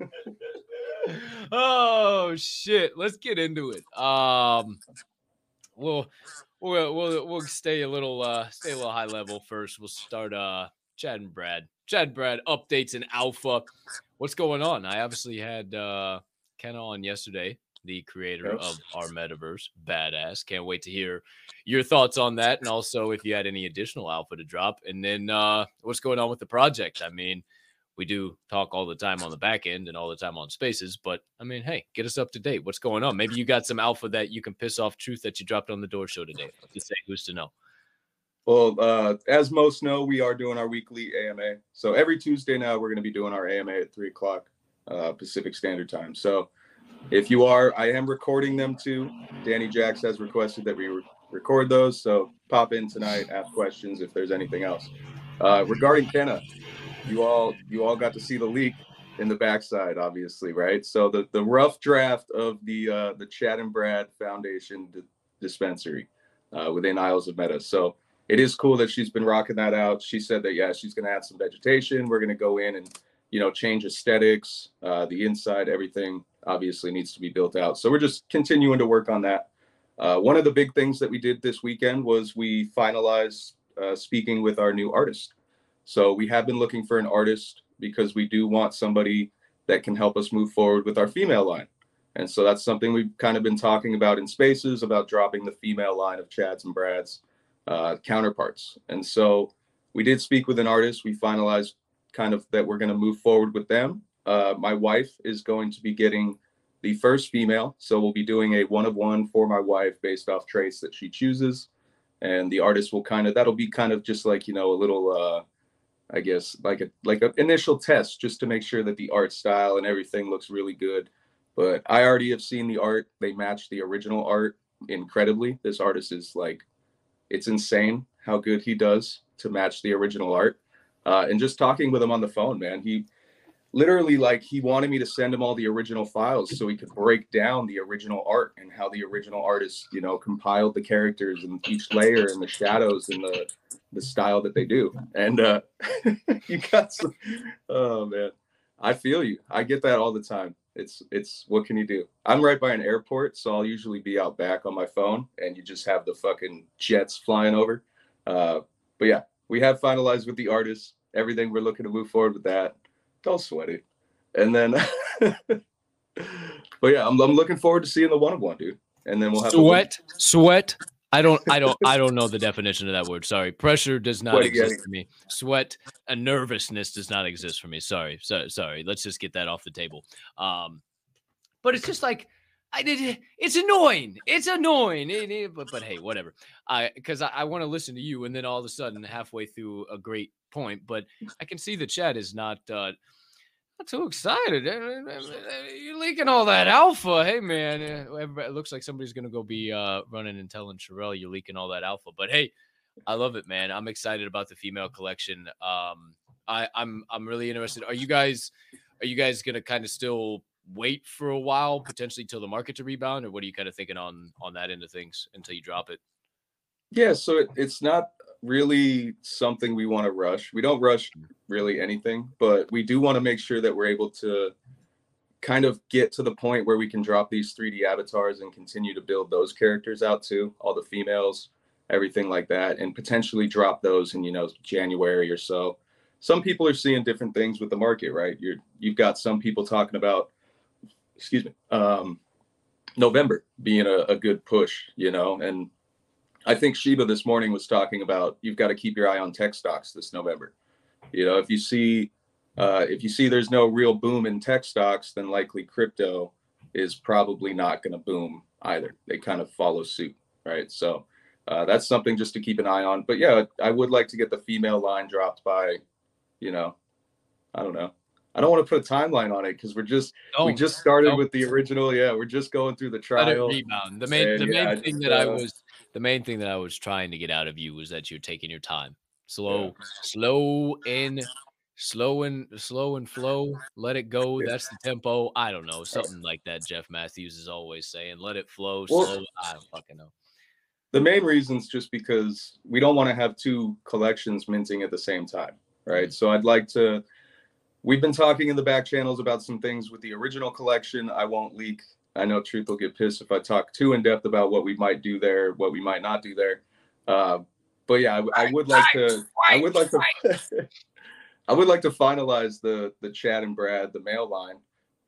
(laughs) (laughs) oh shit let's get into it um we'll we'll we'll, we'll stay a little uh stay a little high level first we'll start uh chad and brad chad and brad updates in alpha what's going on i obviously had uh ken on yesterday the creator of our metaverse. Badass. Can't wait to hear your thoughts on that. And also if you had any additional alpha to drop. And then uh what's going on with the project. I mean, we do talk all the time on the back end and all the time on spaces, but I mean, hey, get us up to date. What's going on? Maybe you got some alpha that you can piss off truth that you dropped on the door show today. To say who's to know. Well, uh, as most know, we are doing our weekly AMA. So every Tuesday now, we're going to be doing our AMA at three o'clock uh, Pacific Standard Time. So if you are, I am recording them too. Danny Jacks has requested that we re- record those. So pop in tonight, ask questions if there's anything else. Uh, regarding Kenna, you all you all got to see the leak in the backside, obviously, right? So the the rough draft of the uh, the Chad and Brad Foundation d- dispensary uh, within Isles of Meta. So it is cool that she's been rocking that out. She said that yeah, she's gonna add some vegetation. We're gonna go in and you know change aesthetics. Uh, the inside, everything obviously needs to be built out. So we're just continuing to work on that. Uh, one of the big things that we did this weekend was we finalized uh, speaking with our new artist. So we have been looking for an artist because we do want somebody that can help us move forward with our female line. And so that's something we've kind of been talking about in spaces about dropping the female line of Chads and Brads uh, counterparts. And so we did speak with an artist. We finalized kind of that we're going to move forward with them. Uh, my wife is going to be getting the first female. So we'll be doing a one of one for my wife based off traits that she chooses. And the artist will kind of, that'll be kind of just like, you know, a little, uh, I guess like a like an initial test just to make sure that the art style and everything looks really good. But I already have seen the art. They match the original art incredibly. This artist is like, it's insane how good he does to match the original art. Uh, and just talking with him on the phone, man, he literally like he wanted me to send him all the original files so he could break down the original art and how the original artist, you know, compiled the characters and each layer and the shadows and the the style that they do. And uh (laughs) you got some oh man. I feel you. I get that all the time. It's it's what can you do? I'm right by an airport, so I'll usually be out back on my phone and you just have the fucking jets flying over. Uh but yeah, we have finalized with the artists everything. We're looking to move forward with that. Don't sweat it. And then (laughs) but yeah, I'm, I'm looking forward to seeing the one of one, dude. And then we'll have Sweat, sweat. I don't, I don't, I don't know the definition of that word. Sorry, pressure does not exist for me. Sweat and nervousness does not exist for me. Sorry, so, sorry. Let's just get that off the table. Um, but it's just like I did. It's annoying. It's annoying. It- it- but, but hey, whatever. I because I, I want to listen to you, and then all of a sudden, halfway through a great point, but I can see the chat is not. uh not too excited. You're leaking all that alpha. Hey, man. eh, everybody- It looks like somebody's going to go be uh, running and telling Sherelle you're leaking all that alpha. But hey, I love it, man. I'm excited about the female collection. Um, I, I'm I'm really interested. Are you guys are you guys gonna kind of still wait for a while, potentially till the market to rebound, or what are you kind of thinking on on that end of things until you drop it? Yeah, so it, it's not really something we want to rush. We don't rush really anything, but we do want to make sure that we're able to kind of get to the point where we can drop these 3D avatars and continue to build those characters out too, all the females, everything like that, and potentially drop those in, you know, January or so. Some people are seeing different things with the market, right? You're you've got some people talking about, excuse me, um, November being a, a good push, you know, and I think Shiba this morning was talking about you've got to keep your eye on tech stocks this November. You know, if you see uh, if you see there's no real boom in tech stocks, then likely crypto is probably not going to boom either. They kind of follow suit, right? So uh, that's something just to keep an eye on. But yeah, I would like to get the female line dropped by, you know, I don't know. I don't want to put a timeline on it because we're just we just started with the original. Yeah, we're just going through the trial. rebound. The main and the main yeah, thing just, that I uh, was the main thing that I was trying to get out of you was that you're taking your time. Slow, slow and slow and slow and flow. Let it go. That's the tempo. I don't know. Something like that Jeff Matthews is always saying. Let it flow, Well- slow. I don't fucking know. the main reason's just because we don't want to have two collections minting at the same time, right? Mm. So I'd like to. We've been talking in the back channels about some things with the original collection. I won't leak. I know Truth will get pissed if I talk too in depth about what we might do there, what we might not do there. Uh, but yeah, I, I would like to. I would like to. (laughs) I would like to finalize the the Chad and Brad, the male line,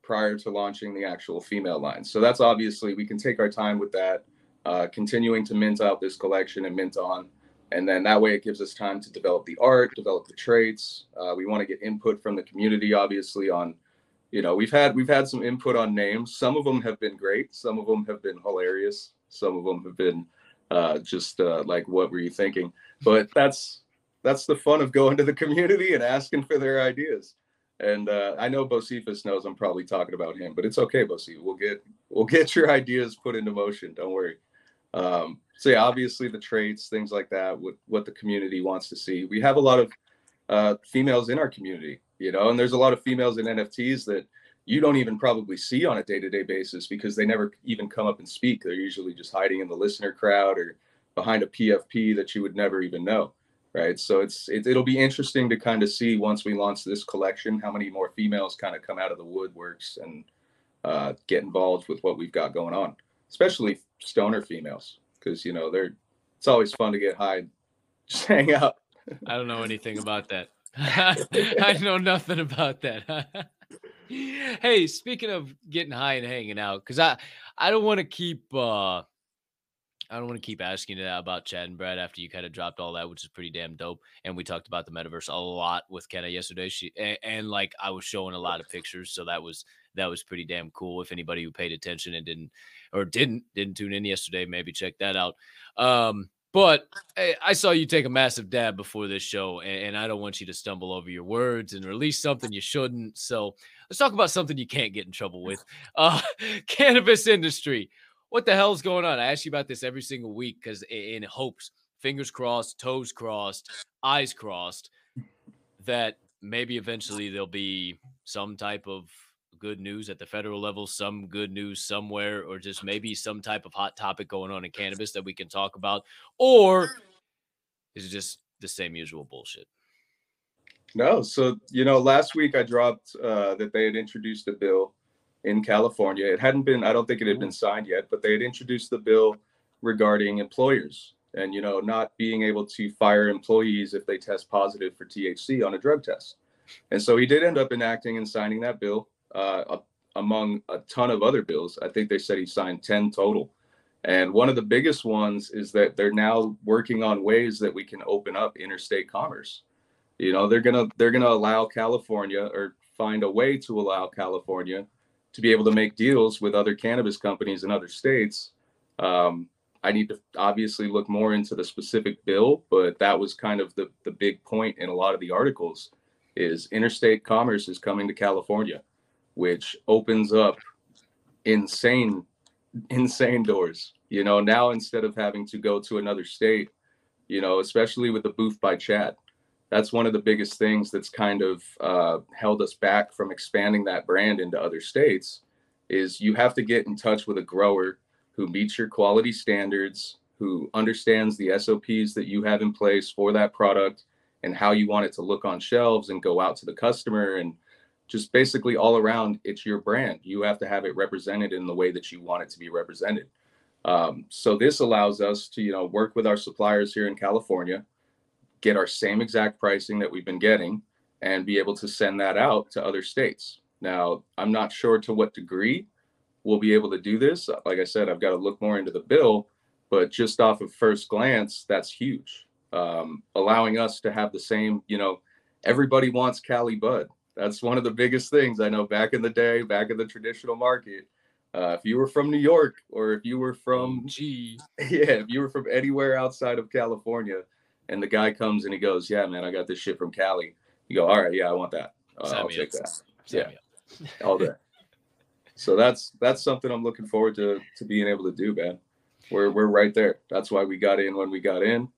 prior to launching the actual female line. So that's obviously we can take our time with that, uh, continuing to mint out this collection and mint on, and then that way it gives us time to develop the art, develop the traits. Uh, we want to get input from the community, obviously on. You know, we've had we've had some input on names. Some of them have been great. Some of them have been hilarious. Some of them have been uh, just uh, like, what were you thinking? But that's that's the fun of going to the community and asking for their ideas. And uh, I know Bocephus knows I'm probably talking about him, but it's okay, Bocephus. We'll get we'll get your ideas put into motion. Don't worry. Um, so yeah, obviously the traits, things like that, what what the community wants to see. We have a lot of uh, females in our community, you know, and there's a lot of females in NFTs that you don't even probably see on a day-to-day basis because they never even come up and speak. They're usually just hiding in the listener crowd or behind a PFP that you would never even know right? So it's it, it'll be interesting to kind of see once we launch this collection how many more females kind of come out of the woodworks and uh, get involved with what we've got going on, especially stoner females, because you know they're it's always fun to get high, just (laughs) hang out. I don't know anything about that. (laughs) I know nothing about that. (laughs) hey, speaking of getting high and hanging out, because I I don't want to keep uh I don't want to keep asking that about Chad and Brad after you kind of dropped all that, which is pretty damn dope. And we talked about the metaverse a lot with Kenna yesterday. She and, and, like I was showing a lot of pictures, so that was that was pretty damn cool. If anybody who paid attention and didn't or didn't didn't tune in yesterday, maybe check that out. Um, but hey, I saw you take a massive dab before this show, and, and I don't want you to stumble over your words and release something you shouldn't. So let's talk about something you can't get in trouble with. (laughs) Uh, cannabis industry what the hell's going on? I ask you about this every single week because in hopes, fingers crossed, toes crossed, eyes crossed, that maybe eventually there'll be some type of good news at the federal level, some good news somewhere, or just maybe some type of hot topic going on in cannabis that we can talk about, or is it just the same usual bullshit? No. So, you know, last week I dropped uh, that they had introduced a bill in California. It hadn't been, I don't think it had been signed yet, but they had introduced the bill regarding employers and, you know, not being able to fire employees if they test positive for THC on a drug test. And so he did end up enacting and signing that bill uh, among a ton of other bills. I think they said he signed 10 total. And one of the biggest ones is that they're now working on ways that we can open up interstate commerce. You know, they're gonna they're gonna allow California or find a way to allow California to be able to make deals with other cannabis companies in other states. Um, I need to obviously look more into the specific bill, but that was kind of the, the big point in a lot of the articles is interstate commerce is coming to California, which opens up insane, insane doors. You know, now instead of having to go to another state, you know, especially with the booth by Chad, that's one of the biggest things that's kind of uh, held us back from expanding that brand into other states is you have to get in touch with a grower who meets your quality standards who understands the sops that you have in place for that product and how you want it to look on shelves and go out to the customer and just basically all around it's your brand you have to have it represented in the way that you want it to be represented um, so this allows us to you know work with our suppliers here in california get our same exact pricing that we've been getting and be able to send that out to other states. Now, I'm not sure to what degree we'll be able to do this. Like I said, I've got to look more into the bill, but just off of first glance, that's huge. Um, allowing us to have the same, you know, everybody wants Cali Bud. That's one of the biggest things I know back in the day, back in the traditional market. Uh, if you were from New York or if you were from, gee, (laughs) yeah, if you were from anywhere outside of California, and the guy comes and he goes, "Yeah, man, I got this shit from Cali." You go, "All right, yeah, I want that. Uh, I'll take that." Sign yeah, (laughs) all day. So that's that's something I'm looking forward to to being able to do, man. We're we're right there. That's why we got in when we got in,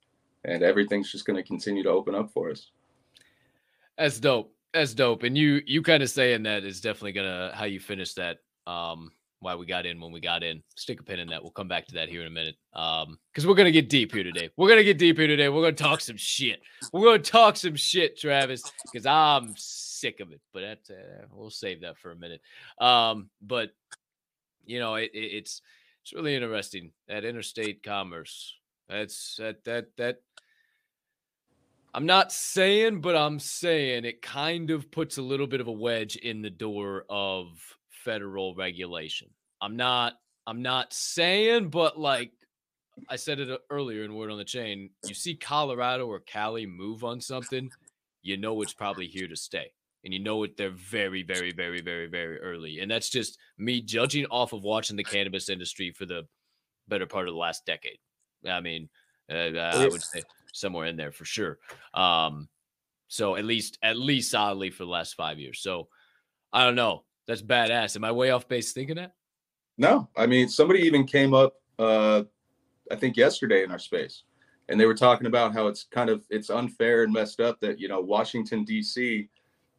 and everything's just going to continue to open up for us. That's dope. That's dope. And you you kind of saying that is definitely gonna how you finish that um why we got in when we got in. Stick a pin in that. We'll come back to that here in a minute. Um, because we're gonna get deep here today. We're gonna get deep here today. We're gonna talk some shit. We're gonna talk some shit, Travis, because I'm sick of it. But that's uh, we'll save that for a minute. Um, but you know, it, it, it's it's really interesting that interstate commerce. That's that that that. I'm not saying, but I'm saying it kind of puts a little bit of a wedge in the door of federal regulation. I'm not I'm not saying, but like I said it uh, earlier in Word on the Chain, you see Colorado or Cali move on something, you know it's probably here to stay. And you know it they're very, very, very, very, very early. And that's just me judging off of watching the cannabis industry for the better part of the last decade. I mean, uh, I would say somewhere in there for sure. Um, so at least at least solidly for the last five years. So I don't know. That's badass. Am I way off base thinking that? No, I mean somebody even came up uh I think yesterday in our space and they were talking about how it's kind of it's unfair and messed up that you know Washington D.C.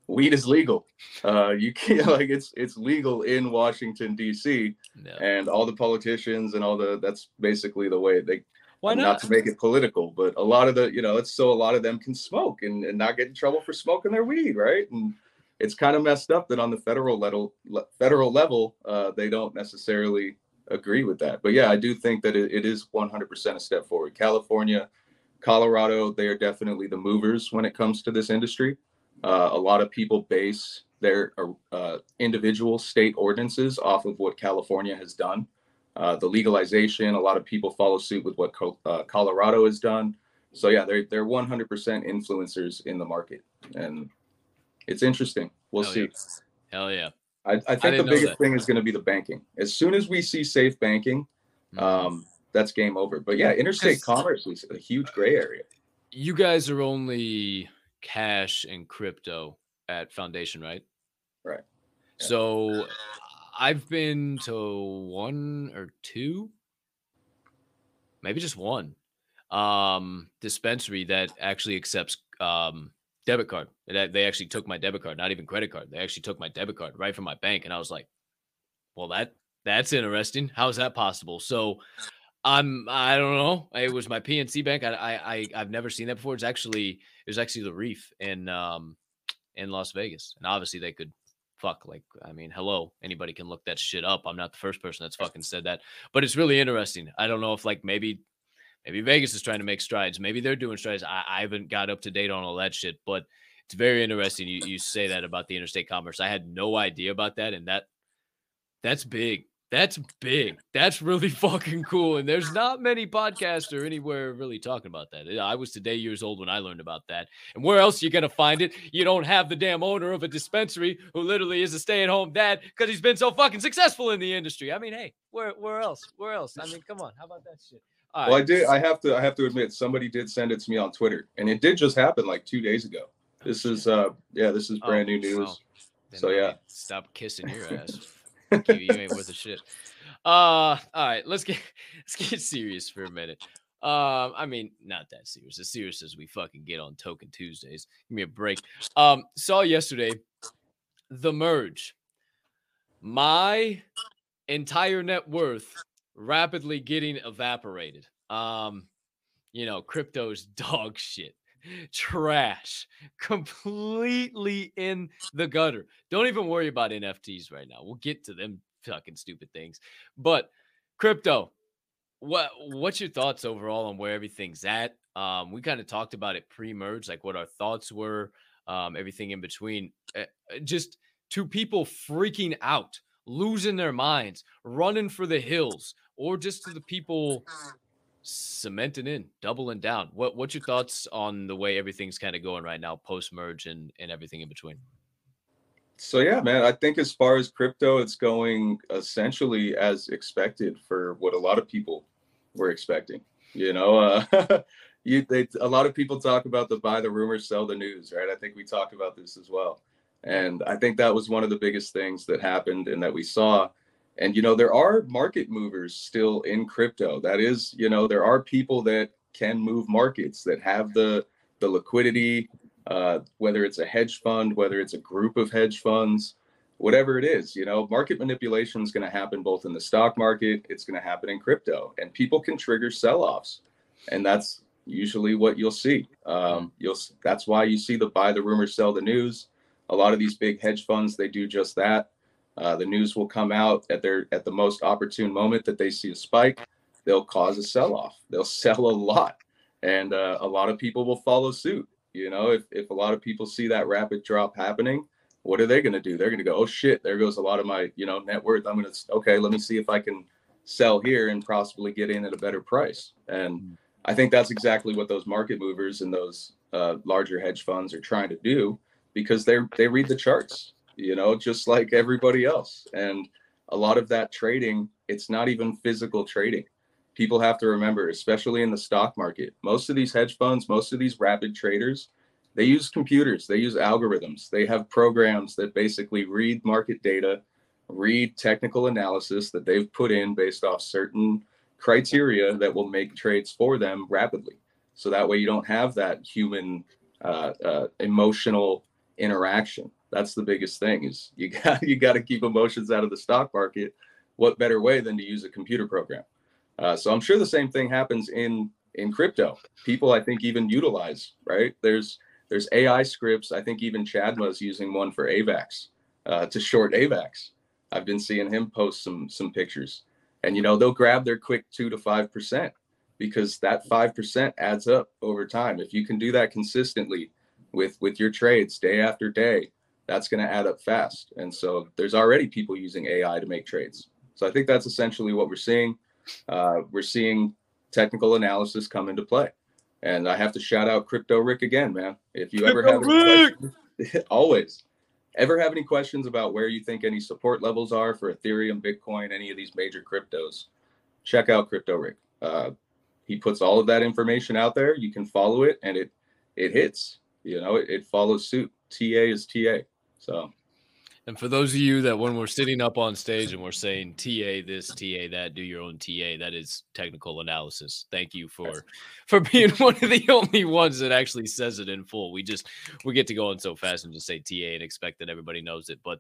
weed is legal. Uh, you can't (laughs) like it's it's legal in Washington D.C. No. and all the politicians and all the that's basically the way they. Why not? Not to make it political, but a lot of the you know it's so a lot of them can smoke and, and not get in trouble for smoking their weed, right? And it's kind of messed up that on the federal level federal level uh, they don't necessarily agree with that. But yeah, I do think that it, it is 100% a step forward. California, Colorado, they are definitely the movers when it comes to this industry. Uh, a lot of people base their uh, individual state ordinances off of what California has done. Uh, the legalization, a lot of people follow suit with what uh, Colorado has done. So yeah, they're they're 100% influencers in the market, and it's interesting. We'll Hell see. Yeah. Hell yeah. I, I think I the biggest thing is going to be the banking. As soon as we see safe banking, mm-hmm. um, that's game over. But yeah, interstate commerce is a huge gray area. You guys are only cash and crypto at Foundation, right? Right. Yeah. So I've been to one or two, maybe just one um dispensary that actually accepts um debit card. They actually took my debit card, not even credit card. They actually took my debit card right from my bank, and I was like, "Well, that that's interesting. How is that possible?" So, I'm I don't know. It was my PNC bank. I I, I have never seen that before. It's actually it was actually the Reef in um in Las Vegas, and obviously they could fuck like I mean, hello, anybody can look that shit up. I'm not the first person that's fucking said that, but it's really interesting. I don't know if like maybe Maybe Vegas is trying to make strides. Maybe they're doing strides. I, I haven't got up to date on all that shit, but it's very interesting. You, you say that about the interstate commerce. I had no idea about that, and that that's big. That's big. That's really (laughs) fucking cool. And there's not many podcasts or anywhere really talking about that. I was today years old when I learned about that. And where else are you gonna find it? You don't have the damn owner of a dispensary who literally is a stay-at-home dad because he's been so fucking successful in the industry. I mean, hey, where where else? Where else? I mean, come on. How about that shit? well, I did. I have to. I have to admit, somebody did send it to me on Twitter, and it did just happen like two days ago. This is, uh, yeah, this is brand oh, new news. Well, so yeah, stop kissing your ass. You, you ain't worth a shit. Uh, all right, let's get (laughs) let's get serious for a minute. Um, I mean, not that serious. As serious as we fucking get on Tokin' Tuesdays. Give me a break. Um, saw yesterday the merge. My entire net worth rapidly getting evaporated. Um, you know, crypto's (laughs) dog shit, trash, completely in the gutter. Don't even worry about NFTs right now. We'll get to them fucking stupid things. But crypto, what what's your thoughts overall on where everything's at? Um, we kind of talked about it pre-merge, like what our thoughts were, um, everything in between. Uh, just two people freaking out, losing their minds, running for the hills, or just to the people cementing in, doubling down. What what's your thoughts on the way everything's kind of going right now, post merge and and everything in between? So yeah, man, I think as far as crypto, it's going essentially as expected for what a lot of people were expecting. You know, uh, (laughs) you they, a lot of people talk about the buy the rumors, sell the news, right? I think we talked about this as well, and I think that was one of the biggest things that happened and that we saw and you know there are market movers still in crypto. That is you know there are people that can move markets that have the the liquidity uh, whether it's a hedge fund whether it's a group of hedge funds whatever it is you know market manipulation is going to happen both in the stock market it's going to happen in crypto and people can trigger sell-offs and that's usually what you'll see. Um, you'll that's why you see the buy the rumor sell the news. A lot of these big hedge funds they do just that uh, the news will come out at their at the most opportune moment that they see a spike. They'll cause a sell off. They'll (laughs) sell a lot, and uh, a lot of people will follow suit. You know, if if a lot of people see that rapid drop happening, what are they going to do? They're going to go, oh shit, there goes a lot of my you know net worth. I'm going to okay, let me see if I can sell here and possibly get in at a better price. And mm. I think that's exactly what those market movers and those uh, larger hedge funds are trying to do because they they read the charts, you know, just like everybody else. And a lot of that trading, it's not even physical trading. People have to remember, especially in the stock market, most of these hedge funds, most of these rapid traders, they use computers, they use algorithms, they have programs that basically read market data, read technical analysis that they've put in based off certain criteria that will make trades for them rapidly. So that way you don't have that human uh, uh, emotional interaction. That's the biggest thing is you (laughs) got you got to keep emotions out of the stock market. What better way than to use a computer program? Uh, so I'm sure the same thing happens in in crypto. People I think even utilize right. There's there's AI scripts. I think even Chadma is using one for AVAX uh, to short AVAX. I've been seeing him post some some pictures, and you know they'll grab their quick two to five percent because that five percent adds up over time. If you can do that consistently with with your trades day after day, that's going to add up fast. And so there's already people using AI to make trades. So I think that's essentially what we're seeing. Uh, we're seeing technical analysis come into play. And I have to shout out Crypto Rick again, man. If you ever have any questions, (laughs) always ever have any questions about where you think any support levels are for Ethereum, Bitcoin, any of these major cryptos, check out Crypto Rick. Uh, he puts all of that information out there. You can follow it, and it it hits. You know, it, it follows suit. TA is TA. So and for those of you that when we're sitting up on stage and we're saying TA this, TA that, do your own TA, that is technical analysis. Thank you for for (laughs) being one of the only ones that actually says it in full. We just we get to go on so fast and just say TA and expect that everybody knows it. But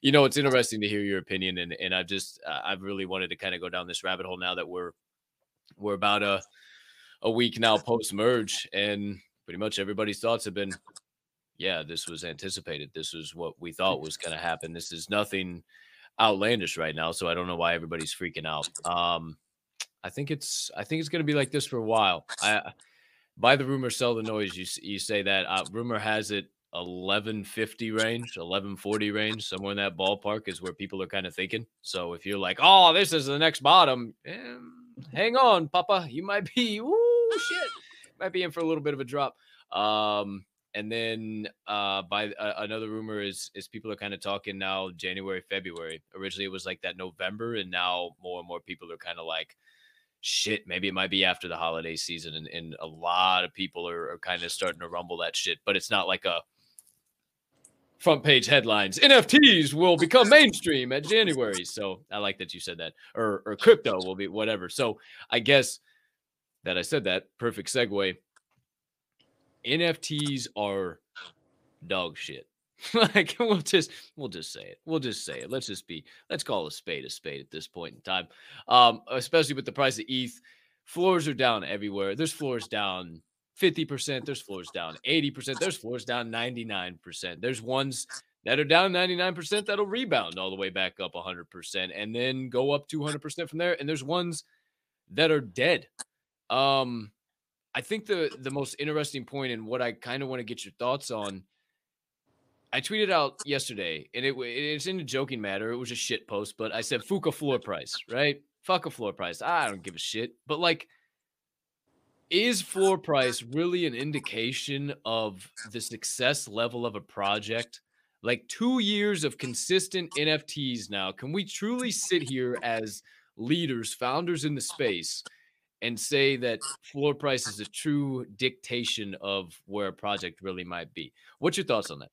you know, it's interesting to hear your opinion, and and I've just I've really wanted to kind of go down this rabbit hole now that we're we're about a a week now post merge, and pretty much everybody's thoughts have been yeah, this was anticipated. This was what we thought was going to happen. This is nothing outlandish right now, so I don't know why everybody's freaking out. Um, I think it's I think it's going to be like this for a while. I buy the rumor, sell the noise. You you say that uh, rumor has it 1150 range, 1140 range, somewhere in that ballpark is where people are kind of thinking. So if you're like, oh, this is the next bottom, eh, hang on, Papa, you might be, (laughs) ooh, shit, might be in for a little bit of a drop. Um, and then uh, by uh, another rumor is is people are kind of talking now January February. Originally it was like that November, and now more and more people are kind of like, shit, maybe it might be after the holiday season, and, and a lot of people are, are kind of starting to rumble that shit. But it's not like a front page headlines. NFTs will become mainstream at January. So I like that you said that, or or crypto will be whatever. So I guess that I said that perfect segue NFTs are dog shit. (laughs) like we'll just we'll just say it. We'll just say it. Let's just be let's call a spade a spade at this point in time. Um, especially with the price of ETH, floors are down everywhere. There's floors down 50%, there's floors down 80%, there's floors down 99%. There's ones that are down 99% that'll rebound all the way back up 100% and then go up 200% from there and there's ones that are dead. Um I think the the most interesting point and what I kind of want to get your thoughts on. I tweeted out yesterday, and it it's in a joking matter. It was a shit post, but I said Fuka floor price, right? Fuck a floor price. I don't give a shit. But like, is floor price really an indication of the success level of a project? Like two years of consistent NFTs now, can we truly sit here as leaders, founders in the space, and say that floor price is a true dictation of where a project really might be. What's your thoughts on that?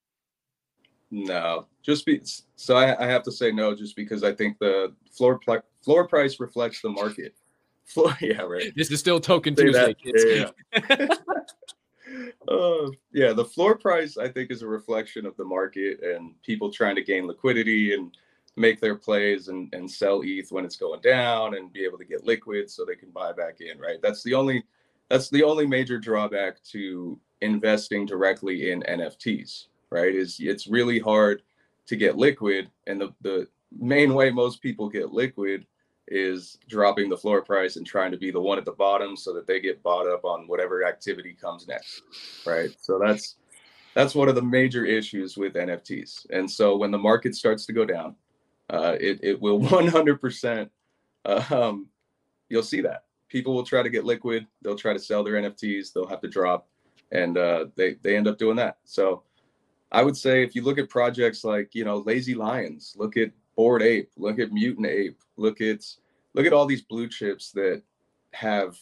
No, just be so I, I have to say no, just because I think the floor pl- floor price reflects the market. (laughs) Floor, yeah, right. This is still Token say Tuesday, kids. Yeah, yeah. (laughs) uh, yeah, the floor price I think is a reflection of the market and people trying to gain liquidity and make their plays and, and sell ETH when it's going down and be able to get liquid so they can buy back in, right? That's the only that's the only major drawback to investing directly in NFTs, right? Is it's really hard to get liquid and the, the main way most people get liquid is dropping the floor price and trying to be the one at the bottom so that they get bought up on whatever activity comes next right so that's that's one of the major issues with nfts and so when the market starts to go down uh, it, it will (laughs) 100% um, you'll see that. People will try to get liquid they'll try to sell their nfts they'll have to drop and uh, they, they end up doing that. So i would say if you look at projects like you know lazy lions look at bored ape look at mutant ape look at look at all these blue chips that have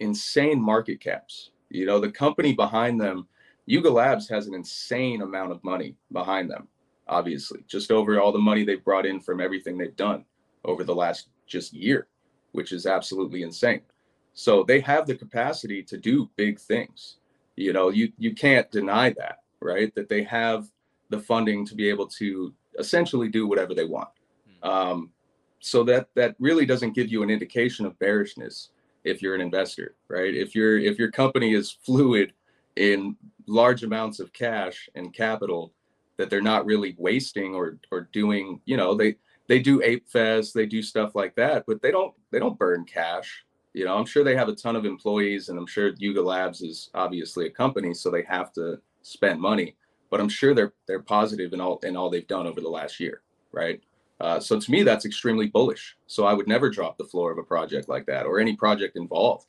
insane market caps. You know the company behind them yuga labs has an insane amount of money behind them obviously. Just over all the money they've brought in from everything they've done over the last just year which is absolutely insane. So they have the capacity to do big things. You know you you can't deny that right? That they have the funding to be able to essentially do whatever they want. Um, so that that really doesn't give you an indication of bearishness if you're an investor right? If your if your company is fluid in large amounts of cash and capital that they're not really wasting or or doing you know they they do ape fest they do stuff like that but they don't they don't burn cash you know i'm sure they have a ton of employees and i'm sure yuga labs is obviously a company so they have to spend money but i'm sure they're they're positive in all in all they've done over the last year right uh, so to me, that's extremely bullish. So I would never drop the floor of a project like that or any project involved,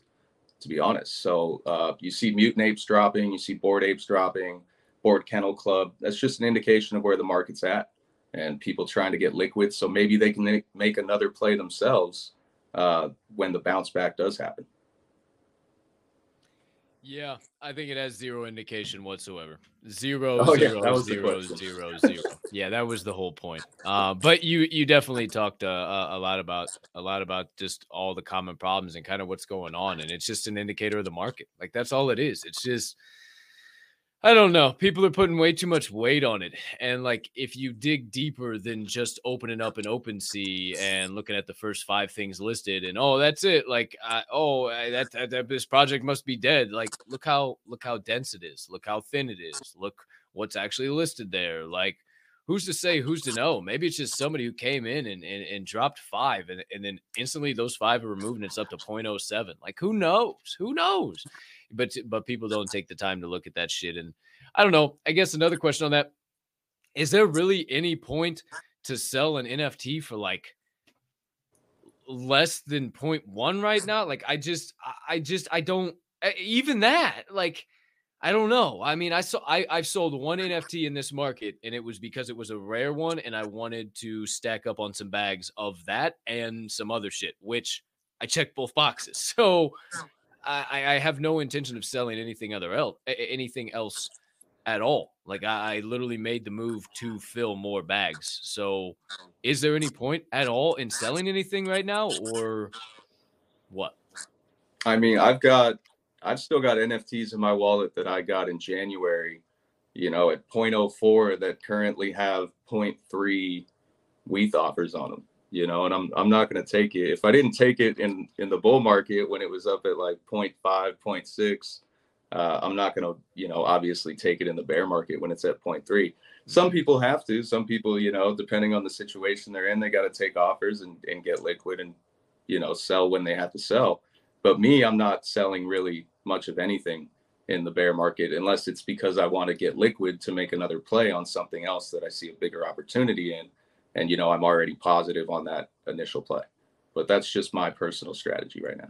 to be honest. So uh, you see mutant apes dropping, you see bored apes dropping, bored kennel club. That's just an indication of where the market's at and people trying to get liquid. So maybe they can make another play themselves uh, when the bounce back does happen. Yeah, I think it has zero indication whatsoever. Zero, Oh, yeah, zero, that was the zero, zero, zero. Yeah, that was the whole point. Uh, but you you definitely talked uh, a lot about a lot about just all the common problems and kind of what's going on, and it's just an indicator of the market. Like that's all it is. It's just I don't know. People are putting way too much weight on it. And like if you dig deeper than just opening up an OpenSea and looking at the first five things listed and oh that's it, like oh that, that that this project must be dead. Like look how look how dense it is. Look how thin it is. Look what's actually listed there. Like who's to say who's to know? Maybe it's just somebody who came in and, and, and dropped five and, and then instantly those five are removed and it's up to 0.07. Like who knows? Who knows? But but people don't take the time to look at that shit. And I don't know. I guess another question on that is there really any point to sell an NFT for like less than 0.1 right now? Like I just I- just I don't even that like I don't know. I mean, I saw I I've sold one NFT in this market, and it was because it was a rare one, and I wanted to stack up on some bags of that and some other shit, which I checked both boxes. (laughs) So I, I- I have no intention of selling anything other else, anything else at all. Like I, I literally made the move to fill more bags. So, is there any point at all in selling anything right now, or what? I mean, I've got, I've still got NFTs in my wallet that I got in January, you know, at 0.04 that currently have 0.3 WETH offers on them, you know, and I'm, I'm not going to take it. If I didn't take it in, in the bull market when it was up at like 0.5, 0.6, uh, I'm not going to, you know, obviously take it in the bear market when it's at 0.3. Some people have to, some people, you know, depending on the situation they're in, they got to take offers and, and get liquid and, you know, sell when they have to sell. But me, I'm not selling really much of anything in the bear market unless it's because I want to get liquid to make another play on something else that I see a bigger opportunity in. And, you know, I'm already positive on that initial play. But that's just my personal strategy right now.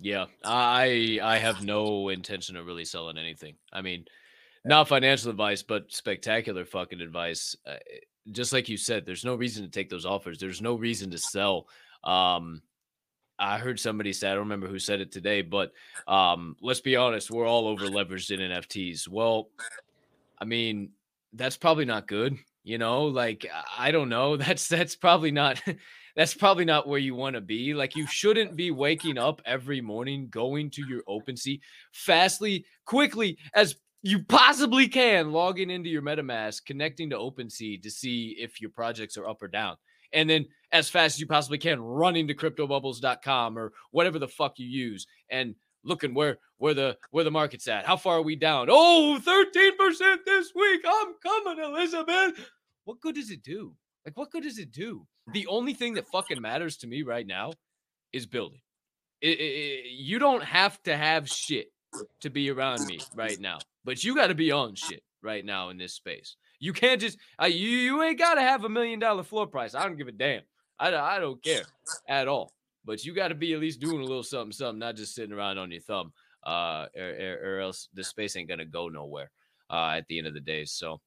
Yeah, I I have no intention of really selling anything. I mean, not financial advice, but spectacular fucking advice. Uh, just like you said, there's no reason to take those offers. There's no reason to sell. Um, I heard somebody say, I don't remember who said it today, but um, let's be honest, we're all over leveraged in NFTs. Well, I mean, that's probably not good. You know, like I don't know. (laughs) That's that's probably not that's probably not where you want to be. Like you shouldn't be waking up every morning, going to your OpenSea fastly, quickly as you possibly can, logging into your MetaMask, connecting to OpenSea to see if your projects are up or down. And then as fast as you possibly can, running to cryptobubbles.com or whatever the fuck you use and looking where where the where the market's at. How far are we down? Oh, 13% this week. I'm coming, Elizabeth. What good does it do? Like, what good does it do? The only thing that fucking matters to me right now is building. It, it, you don't have to have shit to be around me right now, but you got to be on shit right now in this space. You can't just uh, you you ain't got to have a million dollar floor price. I don't give a damn. I, I don't care (laughs) at all. But you got to be at least doing a little something, something, not just sitting around on your thumb. Uh, or, or, or else the space ain't gonna go nowhere. Uh, at the end of the day. So,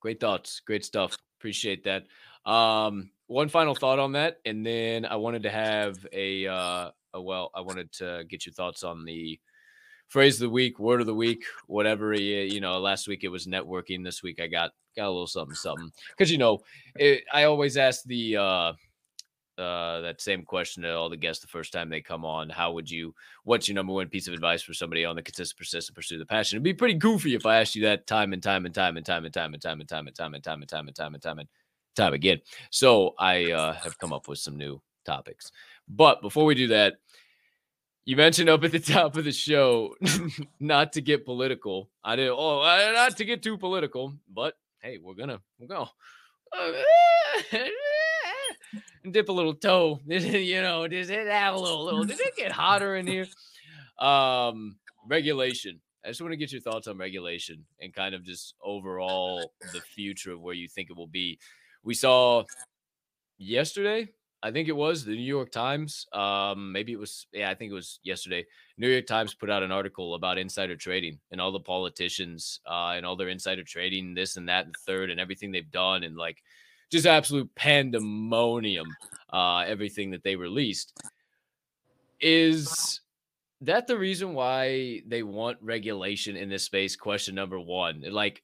great thoughts, great stuff. Appreciate that. Um, one final thought on that, and then I wanted to have a, uh, a well, I wanted to get your thoughts on the phrase of the week, word of the week, whatever. You know, last week it was networking. This week I got got a little something, something. Because you know, it, I always ask the uh, uh, that same question to all the guests the first time they come on. How would you? What's your number one piece of advice for somebody on the consistent, persistent pursuit of the passion? It'd be pretty goofy if I asked you that time and time and time and time and time and time and time and time and time and time and time and time and time again. So I uh, have come up with some new topics. But before we do that, you mentioned up at the (laughs) top of the show (laughs) not to get political. I did. Oh, not to get too political, but hey, we're gonna we're gonna (laughs) dip a little toe. you know, does it have a little little? Does it get hotter in here? Um, regulation. I just want to get your thoughts on regulation and kind of just overall the future of where you think it will be. We saw yesterday I think it was the New York Times. Um, maybe it was, yeah, I think it was yesterday. New York Times put out an article about insider trading and all the politicians uh, and all their insider trading, this and that and third, and everything they've done, and like just absolute pandemonium. Uh, everything that they released is that the reason why they want regulation in this space? Question number one. Like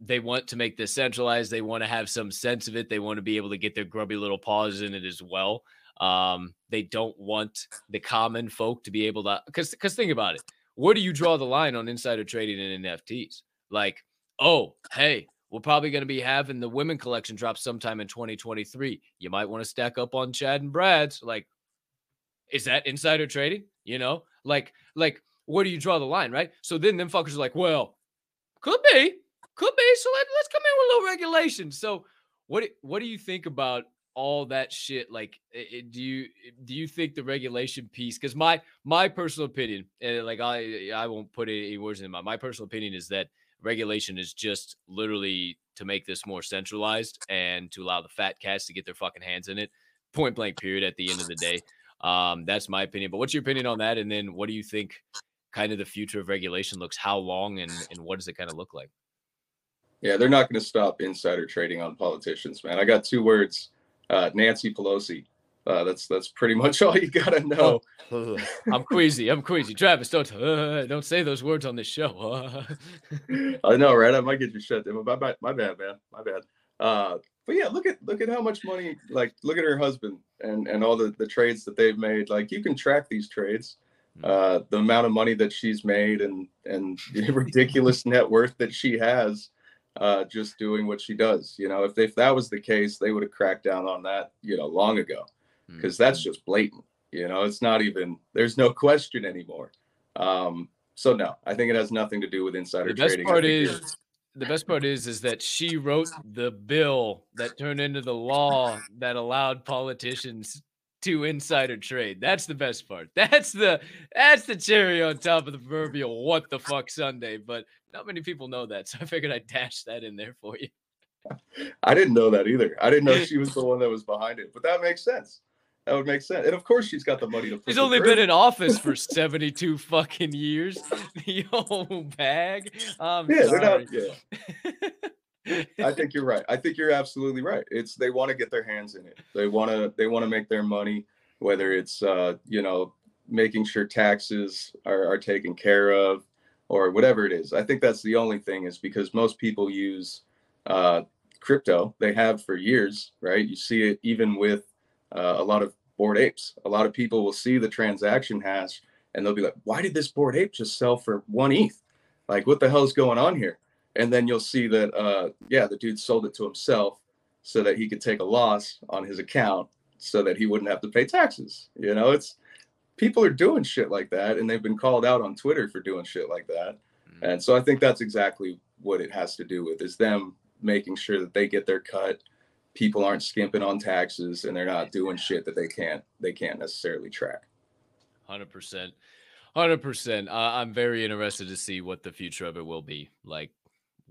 they want to make this centralized. They want to have some sense of it. They want to be able to get their grubby little paws in it as well. Um, they don't want the common folk to be able to, because because think about it. Where do you draw the line on insider trading in NFTs? Like, oh, hey, we're probably going to be having the women collection drop sometime in 2023. You might want to stack up on Chad and Brad's. Like, is that insider trading? You know, like, like, where do you draw the line, right? So then them fuckers are like, well, could be, could be. So let, let's come in with a little regulation. So what what do you think about all that shit? Like, it, do you do you think the regulation piece? Because my my personal opinion, and like I I won't put any words in my my personal opinion is that regulation is just literally to make this more centralized and to allow the fat cats to get their fucking hands in it. Point blank. Period. At the end of the day, um, that's my opinion. But what's your opinion on that? And then what do you think? Kind of the future of regulation looks. How long and and what does it kind of look like? Yeah, they're not going to stop insider trading on politicians, man. I got two words: uh, Nancy Pelosi. Uh, that's that's pretty much (laughs) all you gotta know. Oh, I'm queasy. I'm queasy. Travis, don't uh, don't say those words on this show. (laughs) I know, right? I might get you shut down. My, my, my bad, man. My bad. Uh, but yeah, look at look at how much money. Like, look at her husband and and all the the trades that they've made. Like, you can track these trades. Hmm. Uh, the amount of money that she's made and and the ridiculous net worth that she has uh, just doing what she does. You know, if, they, if that was the case, they would have cracked down on that, you know, long ago, because mm-hmm. that's just blatant. You know, it's not even, there's no question anymore. Um, so no, I think it has nothing to do with insider the best trading. Part is, the best part is is that she wrote the bill that turned into the law that allowed politicians to insider trade. That's the best part. (laughs) That's the that's the cherry on top of the proverbial what the fuck Sunday. But not many people know that, (laughs) so I figured I'd dash that in there for you. I didn't know that either. I didn't know (laughs) she was the one that was behind it, but that makes sense. That would make sense. And of course, she's got the money to. She's only been in office for seventy-two fucking years. The old bag. I'm yeah, sorry. they're not. Yeah. I think you're right. I think you're absolutely right. It's they want to get their hands in it. They want to they want to make their money, whether it's uh, you know making sure taxes are, are taken care of or whatever it is. I think that's the only thing is because most people use uh, crypto. They have for years, right? You see it even with uh, a lot of bored apes. A lot of people will see the transaction hash and they'll be like, "Why did this bored ape just sell for one ETH? Like, what the hell is going on here?" And then you'll see that uh, yeah the dude sold it to himself so that he could take a loss on his account so that he wouldn't have to pay taxes you know it's people are doing shit like that and they've been called out on twitter for doing shit like that mm-hmm. and so i think that's exactly what it has to do with is them making sure that they get their cut people aren't skimping on taxes and they're not doing shit that they can't they can't necessarily track. Hundred percent, hundred percent. I'm very interested to see what the future of it will be. Like,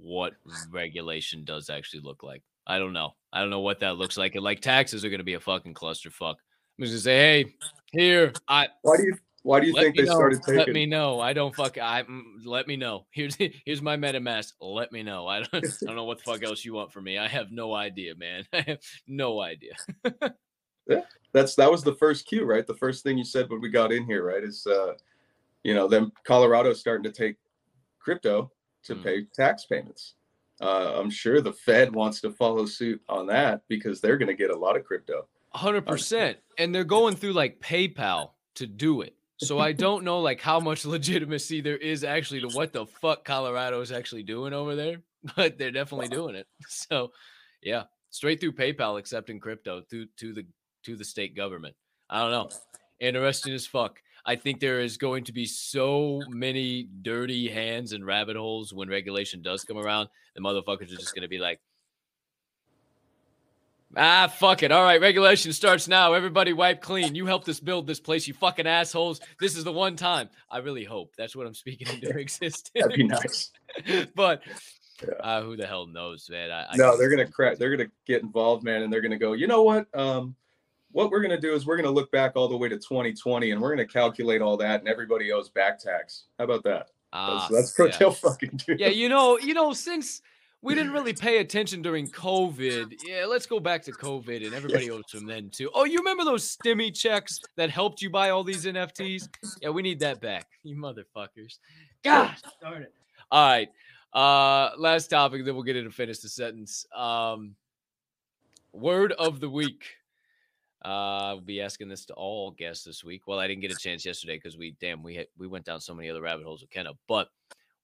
what regulation does actually look like. I don't know. I don't know what that looks like. And like taxes are going to be a fucking clusterfuck. I'm just gonna say, hey, here, I. Why do you why do you think they know. started taking? Let me know. I don't fuck. I mm, let me know. Here's (laughs) here's my MetaMask. Let me know. I (laughs) don't, I don't know what the fuck else you want from me. I have no idea, man. (laughs) I have no idea. yeah, that's that was the first cue, right? The first thing you said when we got in here, right? Is uh, you know, then Colorado starting to take crypto to mm. pay tax payments. Uh, I'm sure the Fed wants to follow suit on that because they're going to get a lot of crypto. Hundred percent, and they're going through like PayPal to do it. So I don't know like how much (laughs) legitimacy there is actually to what the fuck Colorado is actually doing over there, (laughs) but they're definitely doing it. (laughs) So yeah, straight through PayPal accepting crypto to to the to the state government. I don't know. Interesting as fuck. I think there is going to be so many dirty hands and rabbit holes when regulation does come around. The motherfuckers are just going to be like, Ah, fuck it. All right, regulation starts now. Everybody wipe clean. You helped us build this place, you fucking assholes. This is the one time. I really hope that's what I'm speaking into (laughs) existence. That'd be nice. (laughs) but yeah. uh, who the hell knows, man? I, I no, they're gonna crack. They're gonna get involved, man, and they're gonna go. You know what? Um, what we're gonna do is we're gonna look back all the way to 2020, and we're gonna calculate all that, and everybody owes back tax. How about that? Ah, that's, that's what yeah. they'll fucking do. Yeah, you know, you know, (laughs) since we didn't really pay attention during COVID. Yeah, let's go back to COVID and everybody yes. owes from then too. Oh, you remember those stimmy checks that helped you buy all these NFTs? Yeah, we need that back, (laughs) you motherfuckers. God darn it. All right. Uh last topic, then we'll get into finish the sentence. Um word of the week. Uh, we'll be asking this to all guests this week. Well, I didn't get a chance yesterday because we damn we had, we went down so many other rabbit holes with Kenna. But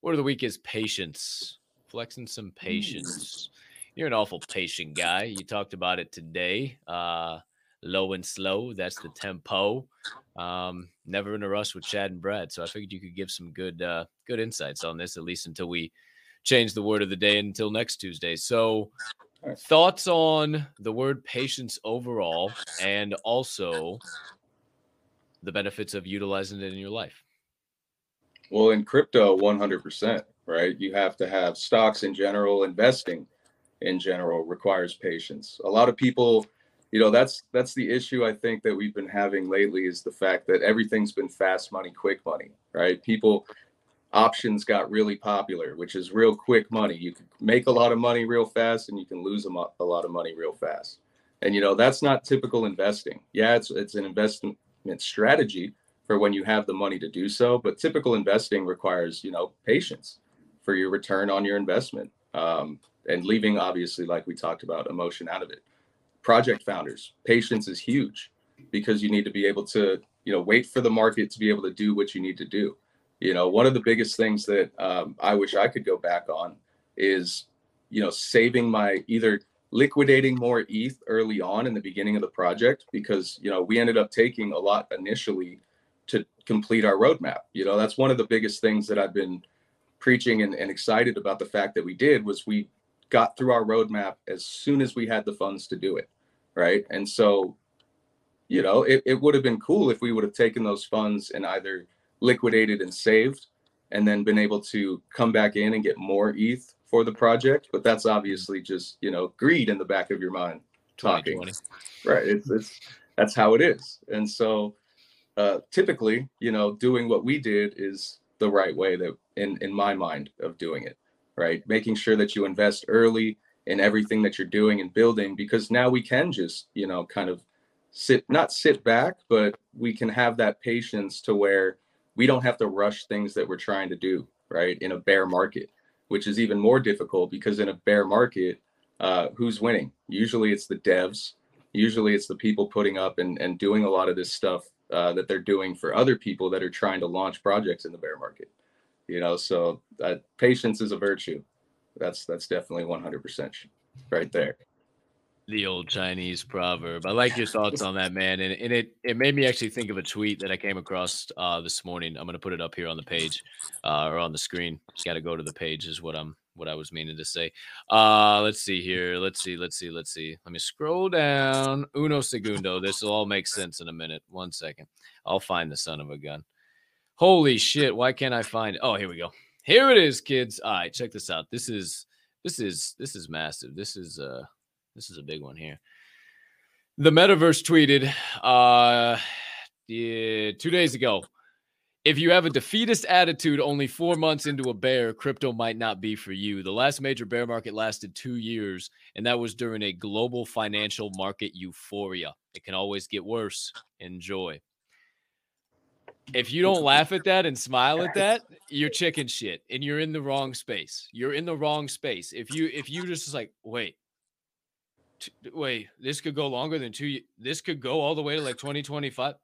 word of the week is patience flexing some patience. You're an awful patient guy. You talked about it today. Uh, low and slow. That's the tempo. Um, never in a rush with Chad and Brad. So I figured you could give some good uh, good insights on this, at least until we change the word of the day until next Tuesday. So thoughts on the word patience overall and also the benefits of utilizing it in your life. Well, in crypto, 100% right? You have to have stocks in general, investing in general requires patience. A lot of people, you know, that's that's the issue I think that we've been having lately is the fact that everything's been fast money, quick money, right? People options got really popular, which is real quick money. You can make a lot of money real fast and you can lose a, mo- a lot of money real fast. And you know, that's not typical investing. Yeah, it's it's an investment strategy for when you have the money to do so, but typical investing requires, you know, patience for your return on your investment um, and leaving obviously like we talked about emotion out of it project founders patience is huge because you need to be able to you know wait for the market to be able to do what you need to do you know one of the biggest things that um, i wish i could go back on is you know saving my either liquidating more eth early on in the beginning of the project because you know we ended up taking a lot initially to complete our roadmap. You know that's one of the biggest things that i've been preaching and, and excited about the fact that we did was we got through our roadmap as soon as we had the funds to do it right? And so you know it, it would have been cool if we would have taken those funds and either liquidated and saved and then been able to come back in and get more eth for the project. But that's obviously just you know greed in the back of your mind talking. Right it's, it's that's how it is. And so uh typically you know doing what we did is the right way that in in my mind of doing it right? Making sure that you invest early in everything that you're doing and building because now we can just you know kind of sit not sit back but we can have that patience to where we don't have to rush things that we're trying to do right in a bear market which is even more difficult because in a bear market uh, who's winning usually it's the devs usually it's the people putting up and, and doing a lot of this stuff uh, that they're doing for other people that are trying to launch projects in the bear market. You know, so uh, patience is a virtue. That's that's definitely 100% right there. The old Chinese proverb. I like your (laughs) thoughts on that, man, and, and it it made me actually think of a tweet that I came across uh, this morning. I'm gonna put it up here on the page uh, or on the screen. Just got to go to the page is what I'm what I was meaning to say. Uh, let's see here. Let's see. Let's see. Let's see. Let me scroll down. Uno segundo. This will all make sense in a minute. One second. I'll find the son of a gun. Holy shit! Why can't I find it? Oh, here we go. Here it is, kids. All right, check this out. This is this is this is massive. This is uh this is a big one here. The metaverse tweeted uh yeah, two days ago. If you have a defeatist attitude only four months into a bear, crypto might not be for you. The last major bear market lasted two years, and that was during a global financial market euphoria. It can always get worse. Enjoy. If you don't laugh at that and smile at that, you're chicken shit and you're in the wrong space. You're in the wrong space. If you if you just like, wait, t- wait, this could go longer than two. This could go all the way to like 2025.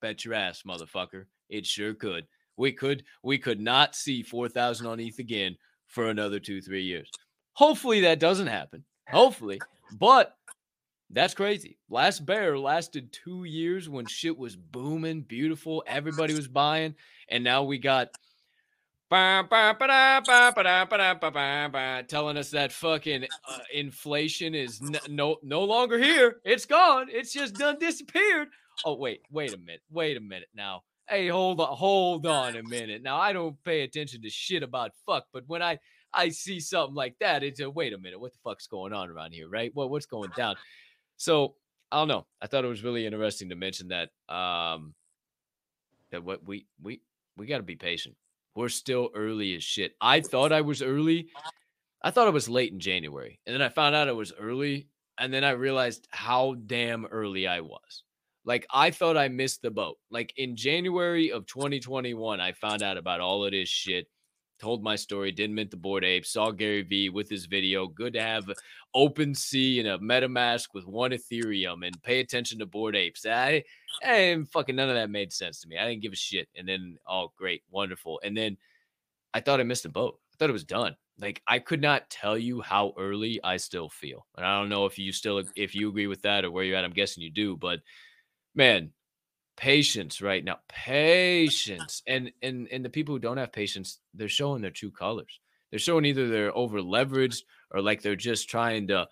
Bet your ass, motherfucker. It sure could. We could we could not see 4,000 on ETH again for another two three years. Hopefully that doesn't happen. Hopefully, but that's crazy. Last bear lasted two years when shit was booming, beautiful, everybody was buying, and now we got telling us that fucking uh, inflation is n- no no longer here. It's gone. It's just done disappeared. Oh wait, wait a minute. Wait a minute now. Hey, hold on, hold on a minute. Now I don't pay attention to shit about fuck, but when I I see something like that, it's a wait a minute, what the fuck's going on around here, right? What what's going down? So I don't know. I thought it was really interesting to mention that um that what we we we got to be patient. We're still early as shit. I thought I was early. I thought it was late in January, and then I found out it was early, and then I realized how damn early I was. Like I thought I missed the boat. Like in January of 2021, I found out about all of this shit. Told my story, didn't mint the Bored Ape, saw Gary Vee with his video. Good to have OpenSea and a MetaMask with one Ethereum and pay attention to Bored Apes. I and fucking none of that made sense to me. I didn't give a shit. And then, oh, great, wonderful. And then I thought I missed the boat. I thought it was done. Like I could not tell you how early I still feel. And I don't know if you still if you agree with that or where you're at. I'm guessing you do, but man, patience right now. Patience. And and and the people who don't have patience, they're showing their true colors. They're showing either they're over leveraged or like they're just trying to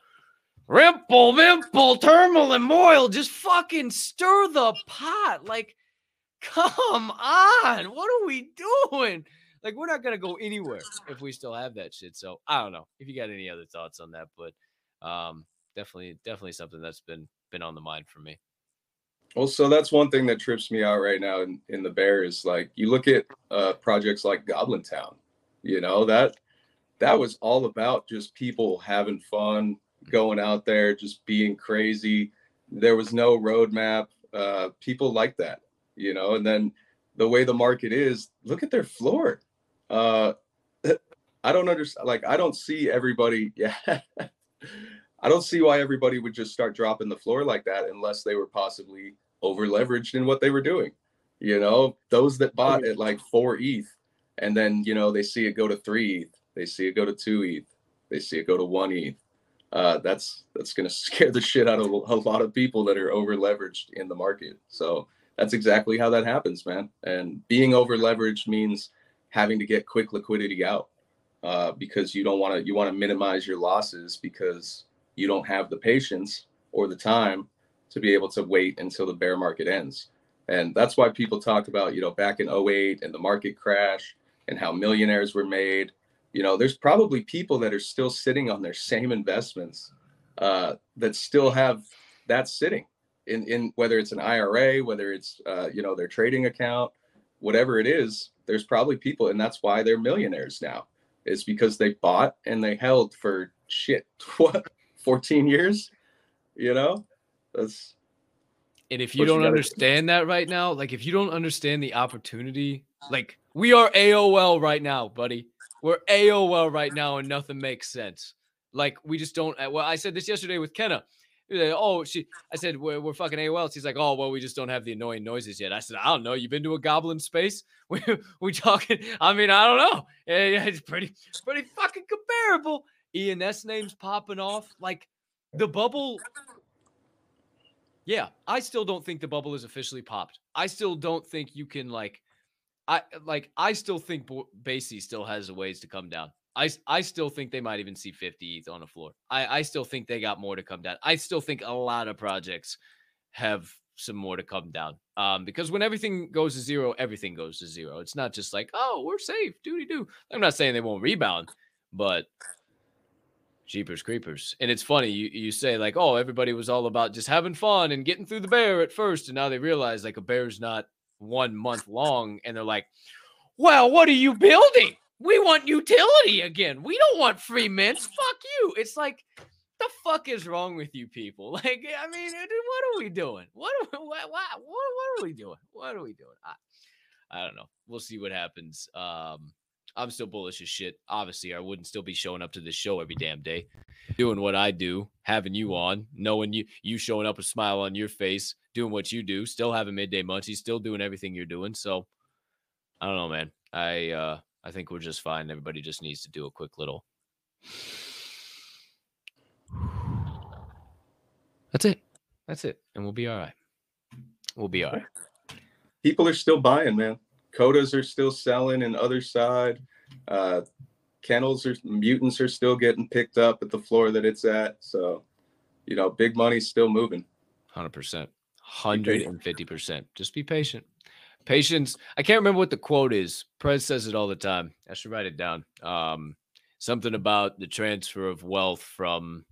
rimple, vimple, turmoil, and moil. Just fucking stir the pot. Like, (laughs) come on. What are we doing? Like, we're not gonna go anywhere if we still have that shit. So I don't know if you got any other thoughts on that, but um definitely, definitely something that's been been on the mind for me. Well, so that's one thing that trips me out right now in, in the bear is like you look at uh, projects like Goblin Town, you know that that was all about just people having fun, going out there, just being crazy. There was no roadmap. Uh, people like that, you know. And then the way the market is, look at their floor. Uh, (laughs) I don't understand. Like I don't see everybody. (laughs) Yeah. I don't see why everybody would just start dropping the floor like that unless they were possibly over leveraged in what they were doing. You know, those that bought at like four ETH and then, you know, they see it go to three ETH, they see it go to two ETH, they see it go to one ETH. Uh, that's that's going (laughs) to scare the shit out of a lot of people that are over leveraged in the market. So that's exactly how that happens, man. And being over leveraged means having to get quick liquidity out uh, because you don't want to you want to minimize your losses because you don't have the patience or the time to be able to wait until the bear market ends. And that's why people talk about, you know, back in 08 and the market crash and how millionaires were made. You know, there's probably people that are still sitting on their same investments uh, that still have that sitting in, in whether it's an IRA, whether it's, uh, you know, their trading account, whatever it is, there's probably people, and that's why they're millionaires now. Is because they bought and they held for shit. (laughs) What 14 years you know that's And if you don't gotta- understand that right now, like if you don't understand the opportunity, like we are AOL right now, buddy. We're AOL right now and nothing makes sense. Like we just don't. uh, Well, I said this yesterday with Kenna. Like, Oh, she. I said we're, we're fucking AOL. She's like, oh well, we just don't have the annoying noises yet. I said, I don't know. You've been to a goblin space? (laughs) We we talking? I mean, I don't know. It's pretty pretty fucking comparable. ENS names popping off like the bubble yeah, I still don't think the bubble is officially popped. I still don't think you can like I like I still think Bo- Basie still has a ways to come down. I I still think they might even see 50 ETH on the floor. I I still think they got more to come down. I still think a lot of projects have some more to come down. Um, because when everything goes to zero, everything goes to zero. It's not just like, oh, we're safe, doody doo. I'm not saying they won't rebound, but Jeepers creepers. And it's funny, you, you say, like, oh, everybody was all about just having fun and getting through the bear at first. And now they realize like a bear's not one month long. And they're like, well, what are you building? We want utility again. We don't want free mints. Fuck you. It's like, the fuck is wrong with you people? (laughs) Like, I mean, what are we doing? What are, what, what, what, what are we doing? What are we doing? I, I don't know. We'll see what happens. Um, I'm still bullish as shit. Obviously, I wouldn't still be showing up to this show every damn day, doing what I do, having you on, knowing you, you showing up a smile on your face, doing what you do, still having midday munchies, still doing everything you're doing. So, I don't know, man. I uh, I think we're just fine. Everybody just needs to do a quick little. That's it. That's it, and we'll be all right. We'll be all right. People are still buying, man. Kodas are still selling, and Otherside, uh, kennels are mutants are still getting picked up at the floor that it's at. So, you know, big money's still moving. Hundred percent, hundred and fifty percent. Just be patient. Patience. I can't remember what the quote is. Prez says it all the time. I should write it down. Um, something about the transfer of wealth from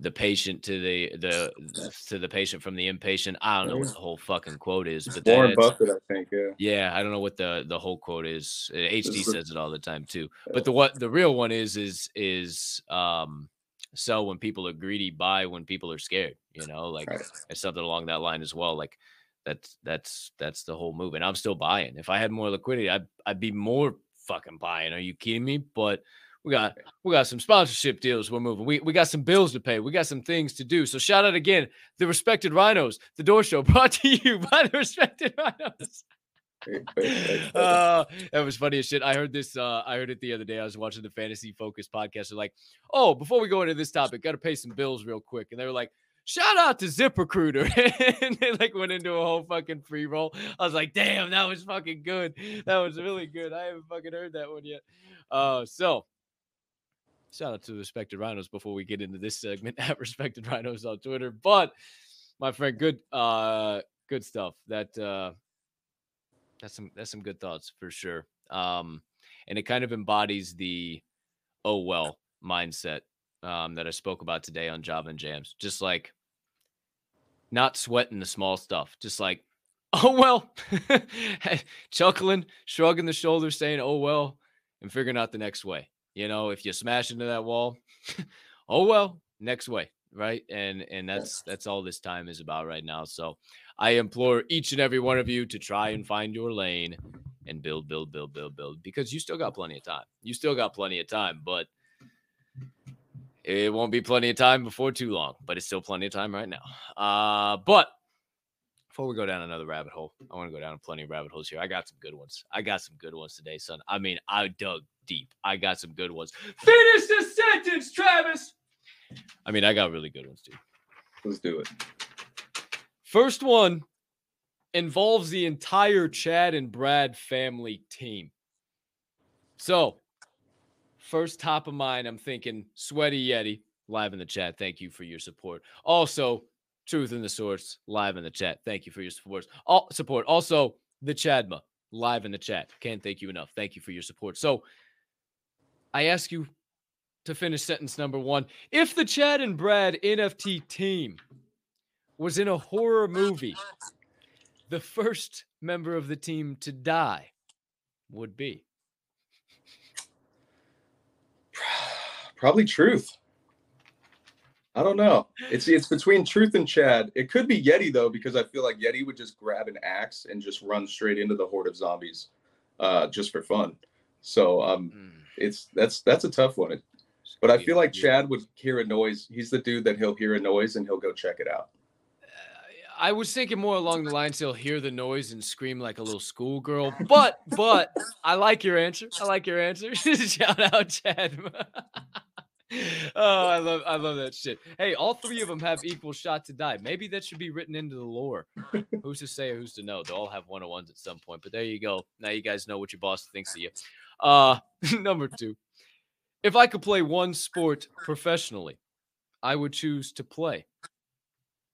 the patient to the the (laughs) to the patient from the impatient. I don't know what the whole fucking quote is, but Warren that's- Buffett, I think. Yeah. yeah, I don't know what the the whole quote is. Uh, HD is says it all the time too. But the what the real one is is is um sell when people are greedy, buy when people are scared. You know, like Right. it's something along that line as well. Like that's that's that's the whole move. And I'm still buying. If I had more liquidity, I'd I'd be more fucking buying. Are you kidding me? But we got we got some sponsorship deals we're moving. We we got some bills to pay. We got some things to do. So shout out again, the respected rhinos, the door show (laughs) brought to you by the respected rhinos. uh, (laughs) that was funny as shit. I heard this. Uh, I heard it the other day. I was watching the Fantasy Focus podcast. They're like, "Oh, before we go into this topic, got to pay some bills real quick." And they were like, "Shout out to ZipRecruiter," (laughs) and they like went into a whole fucking free roll. I was like, "Damn, that was fucking good. That was really good. I haven't fucking heard that one yet." Uh, so shout out to respected rhinos before we get into this segment (laughs) at respected rhinos on Twitter. But my friend, good, uh, good stuff. That uh, that's some that's some good thoughts for sure. Um, and it kind of embodies the oh well mindset um, that I spoke about today on Java and Jams. Just like not sweating the small stuff, just like (laughs) oh well, (laughs) chuckling, shrugging the shoulders, saying oh well, and figuring out the next way. You know, if you smash into that wall, (laughs) oh well, next way, right? And and that's that's all this time is about right now. So I implore each and every one of you to try and find your lane and build, build, build, build, build because you still got plenty of time. You still got plenty of time, but it won't be plenty of time before too long, but it's still plenty of time right now. Uh, but before we go down another rabbit hole, I want to go down plenty of rabbit holes here. I got some good ones. I got some good ones today, son. I mean, I dug deep. I got some good ones. Finish the sentence, Travis. I mean, I got really good ones too. Let's do it. First one involves the entire Chad and Brad family team. So, first top of mind, I'm thinking Sweaty Yeti live in the chat. Thank you for your support. Also, Truth in the Source live in the chat. Thank you for your support. All support. Also, the Chadma live in the chat. Can't thank you enough. Thank you for your support. So, I ask you to finish sentence number one. If the Chad and Brad NFT team was in a horror movie, the first member of the team to die would be. Probably truth. I don't know. It's it's between truth and Chad. It could be Yeti though, because I feel like Yeti would just grab an axe and just run straight into the horde of zombies, uh, just for fun. So um, Hmm. It's that's that's a tough one. But I feel like Chad would hear a noise. He's the dude that he'll hear a noise and he'll go check it out. I was thinking more along the lines he'll hear the noise and scream like a little schoolgirl. But but I like your answer. I like your answer. (laughs) Shout out Chad. (laughs) oh, I love I love that shit. Hey, all three of them have equal shot to die. Maybe that should be written into the lore. who's to say who's to know? They'll all have one on ones at some point. But there you go. Now you guys know what your boss thinks of you. Uh (laughs) number two. If I could play one sport professionally, I would choose to play.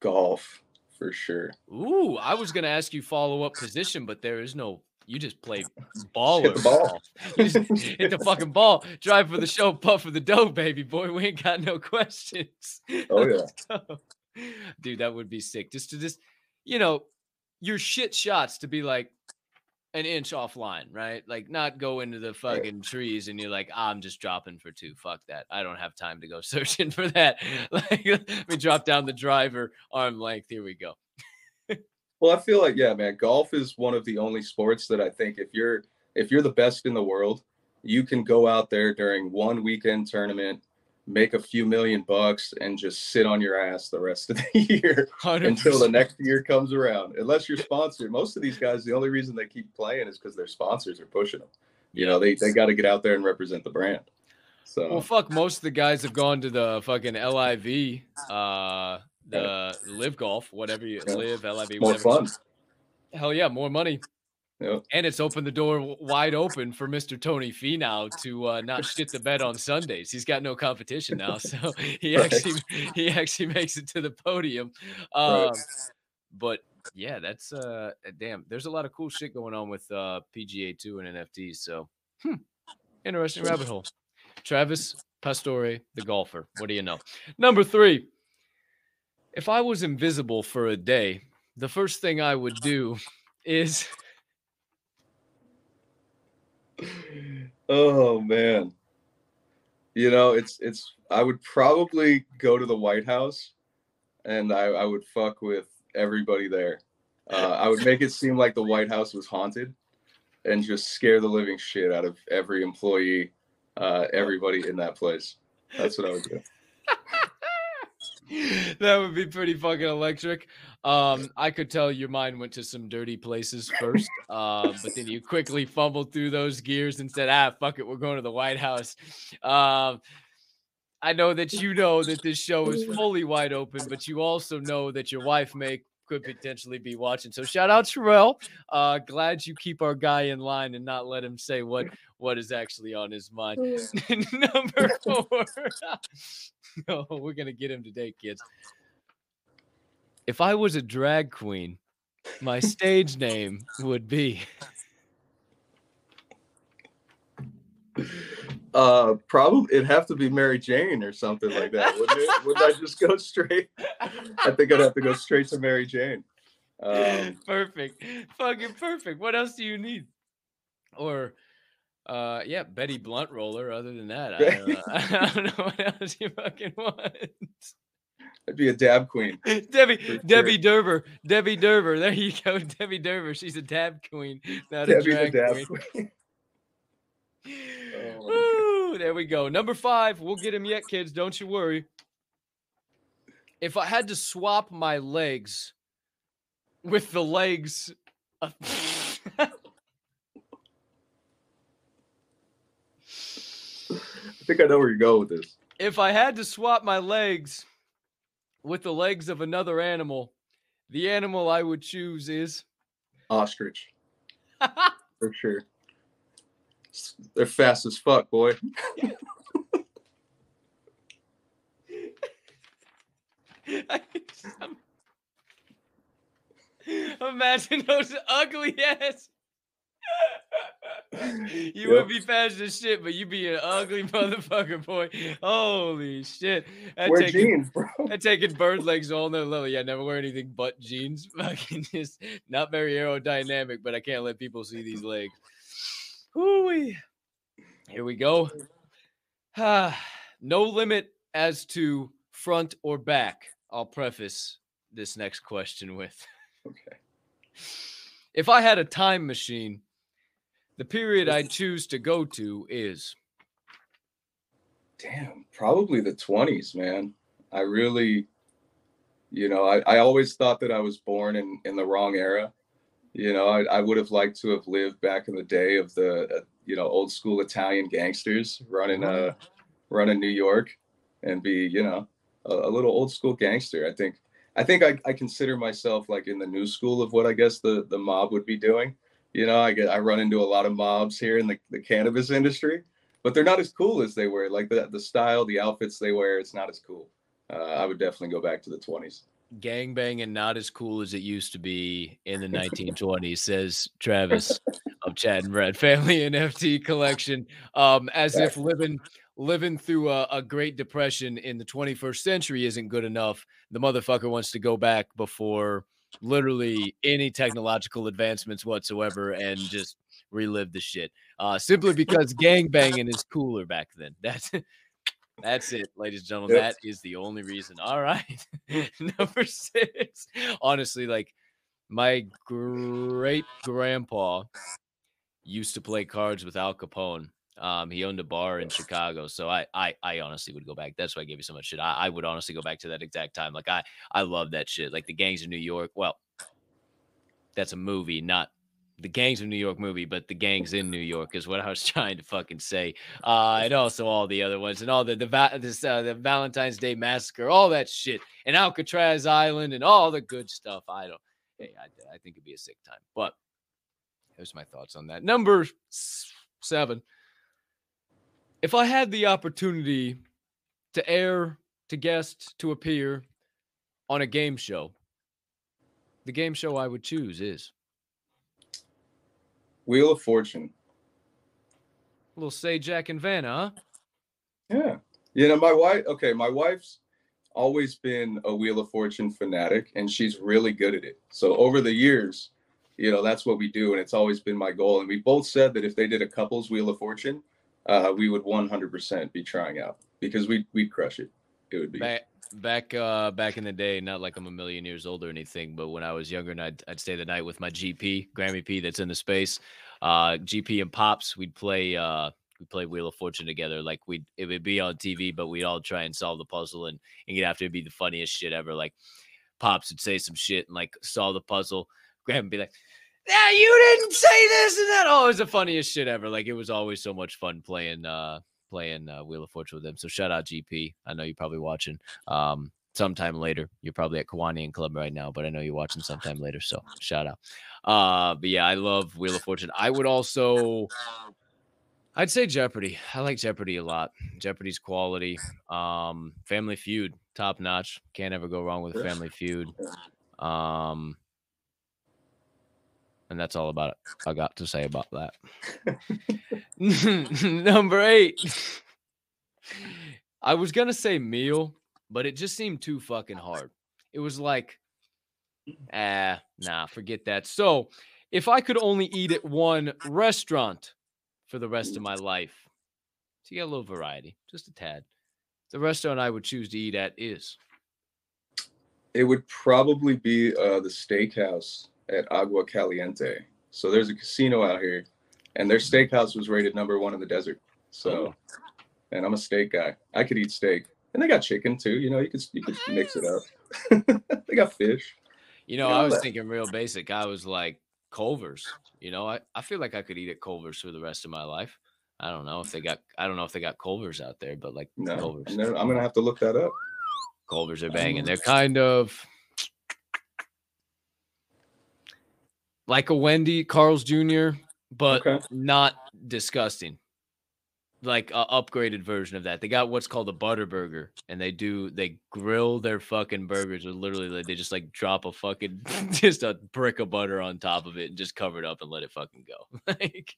Golf for sure. Ooh, I was gonna ask you follow up position, but there is no. You just play (laughs) ball. Hit the ball. (laughs) Hit the fucking ball. Drive for the show, puff for the dough, baby boy. We ain't got no questions. Oh yeah. Dude, that would be sick. Just to just, you know, your shit shots to be like an inch offline, right? Like not go into the fucking trees and you're like, ah, I'm just dropping for two. Fuck that. I don't have time to go (laughs) searching for that. (laughs) Like let me drop down the driver arm length. Here we go. Well, I feel like yeah, man. Golf is one of the only sports that I think if you're if you're the best in the world, you can go out there during one weekend tournament, make a few million bucks, and just sit on your ass the rest of the (laughs) year until the next year comes around. Unless you're sponsored, most of these guys, the only reason they keep playing is because their sponsors are pushing them. You know, they they got to get out there and represent the brand. So Well, fuck. Most of the guys have gone to the fucking LIV, uh, the live golf, whatever you Yeah. live LIV, more whatever. fun. Hell yeah, more money. Yep. And it's opened the door wide open for Mr. Tony Finau to uh, not shit the bed on Sundays. He's got no competition (laughs) now, so (laughs) he Right. actually he actually makes it to the podium. Right. Um, but yeah, that's uh damn. There's a lot of cool shit going on with uh PGA Tour and NFTs. So hmm, interesting rabbit hole. Travis Pastore, the golfer. What do you know? Number three. If I was invisible for a day, the first thing I would do is Oh man. You know, it's it's I would probably go to the White House and I, I would fuck with everybody there. Uh, I would make it seem like the White House was haunted and just scare the living shit out of every employee, uh, everybody in that place. That's what I would do. (laughs) that would be pretty fucking electric. Um, I could tell your mind went to some dirty places first, uh, but then you quickly fumbled through those gears and said, "Ah, fuck it, we're going to the White House." Um, I know that you know that this show is fully wide open, but you also know that your wife may could potentially be watching. So shout out Sherelle. Uh, glad you keep our guy in line and not let him say what what is actually on his mind. (laughs) Number four. no, (laughs) we're gonna get him today, kids. If I was a drag queen, my stage name would be (laughs) Uh, probably it'd have to be Mary Jane or something like that, wouldn't it? (laughs) Wouldn't I just go straight? I think I'd have to go straight to Mary Jane. Um, perfect. Fucking perfect. What else do you need? Or uh yeah, Betty Blunt roller. Other than that, I don't know, (laughs) (laughs) I don't know what else you fucking want. I'd be a dab queen. Debbie, Debbie Derber, Debbie Derber. There you go, Debbie Derber. She's a dab queen, not Debbie a the drag dab queen. queen. Oh Woo, there we go. Number five. We'll get him yet, kids. Don't you worry. If I had to swap my legs with the legs of I think I know where you go with this. if I had to swap my legs with the legs of another animal, the animal I would choose is Ostrich, (laughs) for sure. They're fast as fuck, boy. (laughs) Imagine those ugly ass. (laughs) you Yep. would be fast as shit, but you'd be an ugly motherfucker, boy. Holy shit. That Wear taking, jeans, bro. (laughs) that taking bird legs all another level. Yeah, never wear anything but jeans. Fucking just not very aerodynamic, but I can't let people see these legs. Hoo-wee. Here we go. Ah, (sighs) no limit as to front or back. I'll preface this next question with Okay. (sighs) if I had a time machine, the period I'd choose to go to is Damn, probably the 20s, man. I really, you know, I, I always thought that I was born in, in the wrong era. You know, I, I would have liked to have lived back in the day of the, uh, you know, old school Italian gangsters running, uh, running New York and be, you know, a, a little old school gangster. I think, I think I, I consider myself like in the new school of what I guess the, the mob would be doing. You know, I get, I run into a lot of mobs here in the, the cannabis industry, but they're not as cool as they were. Like the the style, the outfits they wear, it's not as cool. Uh, I would definitely go back to the 20s. Gangbanging not as cool as it used to be in the (laughs) 1920s, says Travis of Chad and Brad Family (laughs) NFT Collection. Um, as if living living through a, a, Great Depression in the 21st century isn't good enough. The motherfucker wants to go back before literally any technological advancements whatsoever and just relive the shit. Uh, simply because (laughs) gang banging is cooler back then. That's that's it, ladies and gentlemen. That is the only reason. All right. (laughs) (laughs) Number six. Honestly, like my great grandpa used to play cards with Al Capone. Um, he owned a bar in Chicago, so I, I, I honestly would go back. That's why I gave you so much shit. I, I would honestly go back to that exact time. Like I, I love that shit. Like the gangs of New York. Well, that's a movie, not the gangs of New York movie, but the gangs in New York is what I was (laughs) trying to fucking say. Uh, and also all the other ones and all the the this uh, the Valentine's Day massacre, all that shit, and Alcatraz Island and all the good stuff. I don't. Hey, I, I think it'd be a sick time. But here's my thoughts on that. Number seven if I had the opportunity to air, to guest, to appear on a game show, the game show I would choose is Wheel of Fortune. A little Sajak and Vanna, huh? Yeah. You know, my wife, okay, my wife's always been a Wheel of Fortune fanatic and she's really good at it. So over the years, you know, that's what we do. And it's always been my goal. And we both said that if they did a couples Wheel of Fortune, uh, we would 100% be trying out because we we'd crush it. It would be back back uh back in the day. Not like I'm a million years old or anything, but when I was younger, and I'd I'd stay the night with my GP Grammy P that's in the space. Uh, GP and pops, we'd play uh we play Wheel of Fortune together. Like we it would be on TV, but we'd all try and solve the puzzle, and and you'd have to be the funniest shit ever. Like pops would say some shit and like solve the puzzle. Graham would be like, yeah, you didn't say this and that. Oh, it was the funniest shit ever. Like it was always so much fun playing uh playing uh, Wheel of Fortune with them. So shout out GP. I know you're probably watching. Um sometime later. You're probably at Kiwanian Club right now, but I know you're watching sometime later. So shout out. Uh but yeah, I love Wheel of Fortune. I would also I'd say Jeopardy. I like Jeopardy a lot. Jeopardy's quality. Um Family Feud, top notch. Can't ever go wrong with Family Feud. Um and that's all about it. I got to say about that. (laughs) (laughs) Number eight. I was gonna say meal, but it just seemed too fucking hard. It was like, ah, nah, forget that. So, if I could only eat at one restaurant for the rest of my life, to get a little variety, just a tad, the restaurant I would choose to eat at is. It would probably be uh, the steakhouse at Agua Caliente. So there's a casino out here, and their steakhouse was rated number one in the desert. So, oh. and I'm a steak guy. I could eat steak, and they got chicken too. You know, you could you could mix it up. (laughs) they got fish. You know, I was that. thinking real basic. I was like Culver's. You know, I, I feel like I could eat at Culver's for the rest of my life. I don't know if they got I don't know if they got Culver's out there, but like no, Culver's. No, I'm gonna have to look that up. Culver's are banging. They're kind of like a Wendy, Carl's Jr., but okay. not disgusting. Like a upgraded version of that. They got what's called a butter burger, and they do they grill their fucking burgers, or literally like, they just like drop a fucking (laughs) just a brick of butter on top of it and just cover it up and let it fucking go. (laughs) like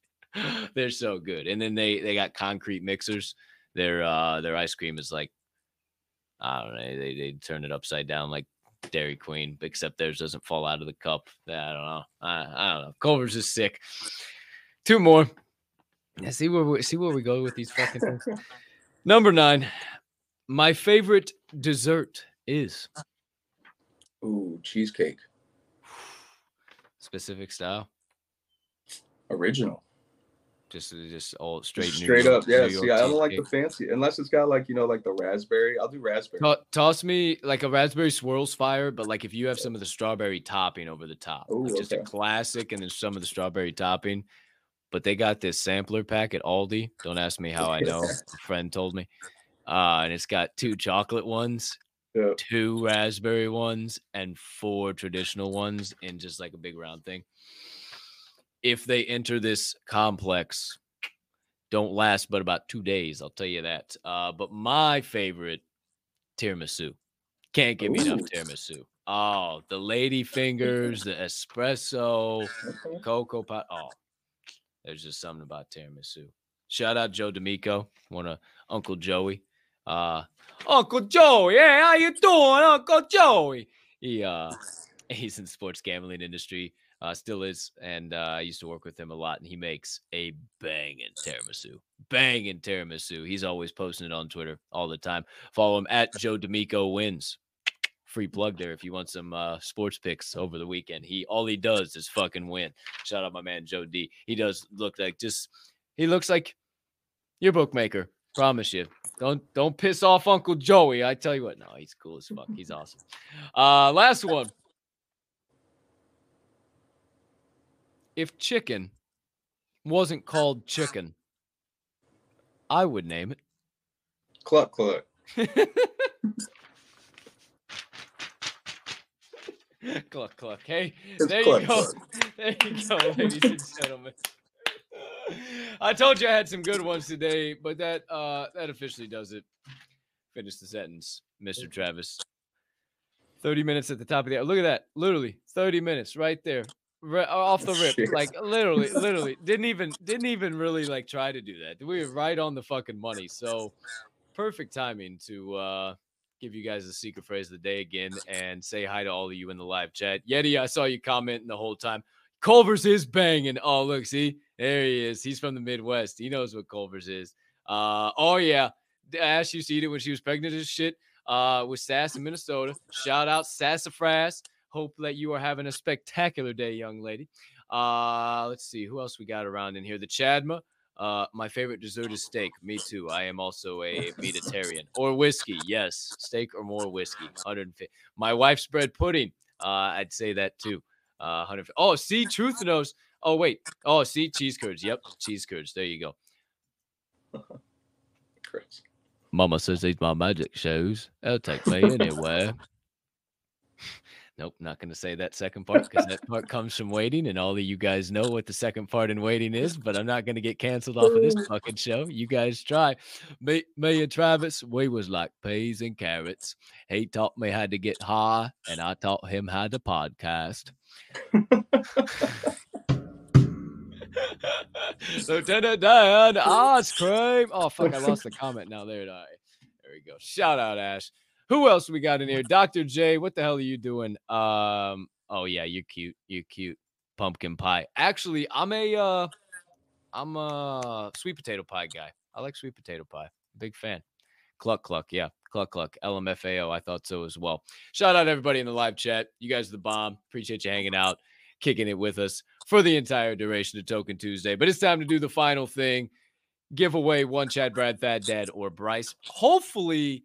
they're so good. And then they they got concrete mixers. Their uh their ice cream is like I don't know. They they turn it upside down like Dairy Queen, except theirs doesn't fall out of the cup. I don't know. I, I don't know. Culver's is sick. Two more. Yeah, see where we see where we go with these fucking things. (laughs) Number nine. My favorite dessert is Ooh, cheesecake. (sighs) Specific style. Original. Just just all straight straight York, up. Yeah. See, I don't like the fancy unless it's got like you know like the raspberry. I'll do raspberry. toss me like a raspberry swirls fire, but like if you have some of the strawberry topping over the top, Ooh, like just okay. a classic, and then some of the strawberry topping. But they got this sampler pack at Aldi. Don't ask me how I know. (laughs) a friend told me. Uh, and it's got two chocolate ones, yeah. two raspberry ones, and four traditional ones in just like a big round thing if they enter this complex, don't last but about two days. I'll tell you that. Uh, but my favorite tiramisu. Can't give me enough tiramisu. Oh, the lady fingers, the espresso, cocoa pot. Oh, there's just something about tiramisu. Shout out Joe D'Amico, one of Uncle Joey. Uh, Uncle Joey, hey, how you doing, Uncle Joey? He uh, (laughs) he's in the sports gambling industry, uh, still is, and uh, I used to work with him a lot. And he makes a banging tiramisu, banging tiramisu. He's always posting it on Twitter all the time. Follow him at Joe D'Amico wins. Free plug there if you want some uh, sports picks over the weekend. He all he does is fucking win. Shout out my man Joe D. He does look like just he looks like your bookmaker. Promise you. Don't don't piss off Uncle Joey. I tell you what, no, he's cool as fuck. He's awesome. Uh last one. If chicken wasn't called chicken, I would name it Cluck cluck. (laughs) cluck cluck. Hey, It's there cluck, you go. cluck. (laughs) There you go, ladies and gentlemen. (laughs) I told you I had some good ones today, but that uh that officially does it. Finish the sentence, Mr. Travis. 30 minutes at the top of the hour. Look at that. Literally 30 minutes right there. Right off the rip. Shit. Like literally, (laughs) literally. Didn't even didn't even really like try to do that. We were right on the fucking money. So perfect timing to uh give you guys the secret phrase of the day again and say hi to all of you in the live chat. Yeti, I saw you commenting the whole time. Culver's is banging. Oh, look, see, there he is. He's from the Midwest. He knows what Culver's is. Uh, oh yeah, Ash used to eat it when she was pregnant as shit. Uh, with Sass in Minnesota. Shout out Sassafras. Hope that you are having a spectacular day, young lady. Uh, let's see who else we got around in here. The Chadma. Uh, my favorite dessert is steak. Me too. I am also a vegetarian. Or whiskey. Yes, steak or more whiskey. 150. My wife's bread pudding. Uh, I'd say that too. Uh, 100. Oh, see, truth knows. Oh wait. Oh, see, cheese curds. Yep, cheese curds. There you go. (laughs) Chris. Mama says these my magic shows. They'll take me anywhere. Nope, not going to say that second part because that part comes from waiting, and all of you guys know what the second part in waiting is. But I'm not going to get canceled off of this (laughs) fucking show. You guys try. Me, me and Travis, we was like peas and carrots. He taught me how to get high, and I taught him how to podcast. (laughs) Lieutenant Dan ice cream. Oh fuck, I lost the (laughs) comment now. There it I there we go. Shout out Ash. Who else we got in here? Dr. J, what the hell are you doing? Um, oh yeah, you're cute. You're cute. Pumpkin pie. Actually, I'm a uh I'm a sweet potato pie guy. I like sweet potato pie. Big fan. Cluck cluck, yeah. Cluck cluck. LMFAO. I thought so as well. Shout out everybody in the live chat. You guys are the bomb. Appreciate you hanging out, kicking it with us for the entire duration of Tokin' Tuesday. But it's time to do the final thing. Give away one Chad, Brad, Thad, Dad, or Bryce. Hopefully,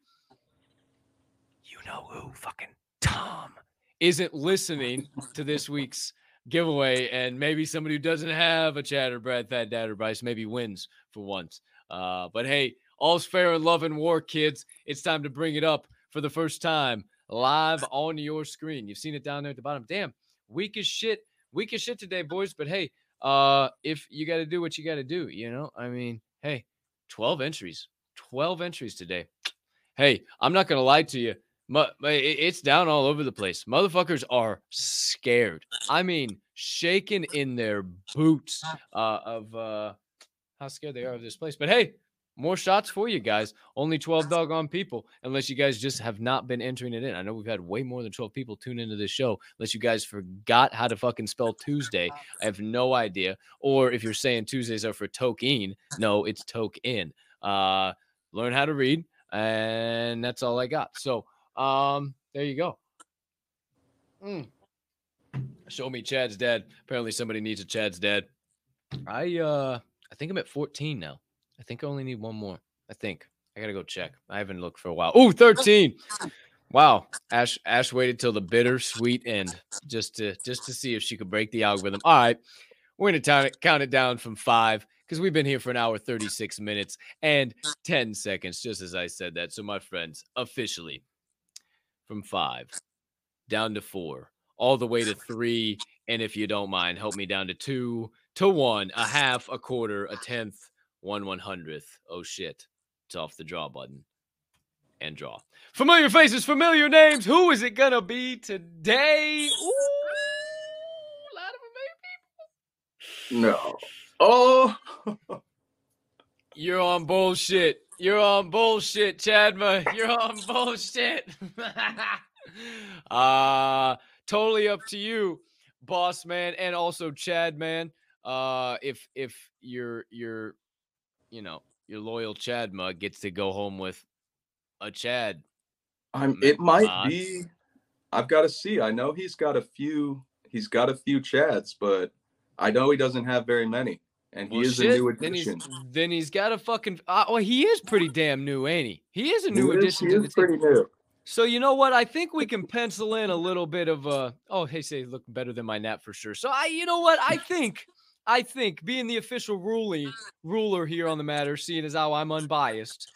know who fucking Tom isn't listening to this week's giveaway, and maybe somebody who doesn't have a Chad or Brad, Thad, Dad, or Bryce maybe wins for once. Uh, but hey, all's fair in love and war, kids. It's time to bring it up for the first time live on your screen. You've seen it down there at the bottom. Damn, weak as shit weak as shit today, boys. But hey, uh, if you got to do what you got to do, you know, I mean, hey, 12 entries, 12 entries today. Hey, I'm not going to lie to you. I- It's down all over the place. Motherfuckers are scared. I mean, shaking in their boots uh, of uh, how scared they are of this place. But hey, more shots for you guys. Only 12 doggone people, unless you guys just have not been entering it in. I know we've had way more than 12 people tune into this show, unless you guys forgot how to fucking spell Tuesday. I have no idea. Or if you're saying Tuesdays are for token, no, it's token. Uh, learn how to read, and that's all I got. So, um, there you go. Mm. Show me Chad's dad. Apparently, somebody needs a Chad's dad. I uh, I think I'm at 14 now. I think I only need one more. I think I gotta go check. I haven't looked for a while. Oh, 13. Wow. Ash Ash waited till the bitter sweet end just to just to see if she could break the algorithm. All right. We're gonna count it, count it down from five because we've been here for an hour, 36 minutes and 10 seconds, just as I said that. So, my friends, officially from five down to four, all the way to three. And if you don't mind, help me down to two, to one, a half, a quarter, a tenth, one one hundredth. Oh shit! It's off the draw button and draw. Familiar faces, familiar names. Who is it gonna be today? Ooh, a lot of familiar people. No. Oh. (laughs) You're on bullshit. You're on bullshit, Chadma. You're on bullshit. (laughs) uh totally up to you, boss man, and also Chad man. Uh if if your your you know your loyal Chadma gets to go home with a Chad. I'm it might be I've got to see. I know he's got a few he's got a few chads, but I know he doesn't have very many. And he Well, is shit, a new then he's then he's got a fucking. Uh, well, he is pretty damn new, ain't he? He is a new he is, addition he to is the team. pretty new. So you know what? I think we can pencil in a little bit of a. Oh, hey, say look better than my nap for sure. So I, you know what? I think, I think being the official ruling ruler here on the matter, seeing as how I'm unbiased.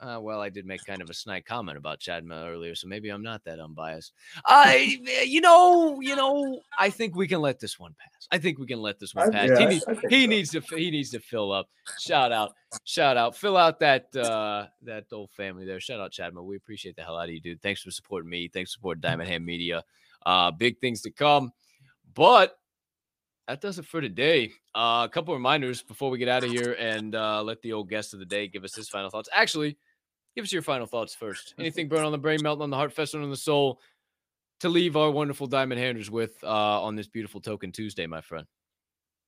Uh, well, I did make kind of a snide comment about Chadma earlier, so maybe I'm not that unbiased. (laughs) I, you know, you know, I think we can let this one pass. I think we can let this one I- pass. yeah, he needs, he so. needs to, he needs to fill up. Shout out, shout out, fill out that uh that old family there. Shout out Chadma. We appreciate the hell out of you, dude. Thanks for supporting me. Thanks for supporting Diamond Hand Media. Uh, big things to come, but that does it for today. Uh, a couple reminders before we get out of here and uh, let the old guest of the day give us his final thoughts. Actually, give us your final thoughts first. Anything burn on the brain, melting on the heart, festering on the soul to leave our wonderful diamond handers with uh, on this beautiful Tokin' Tuesday, my friend.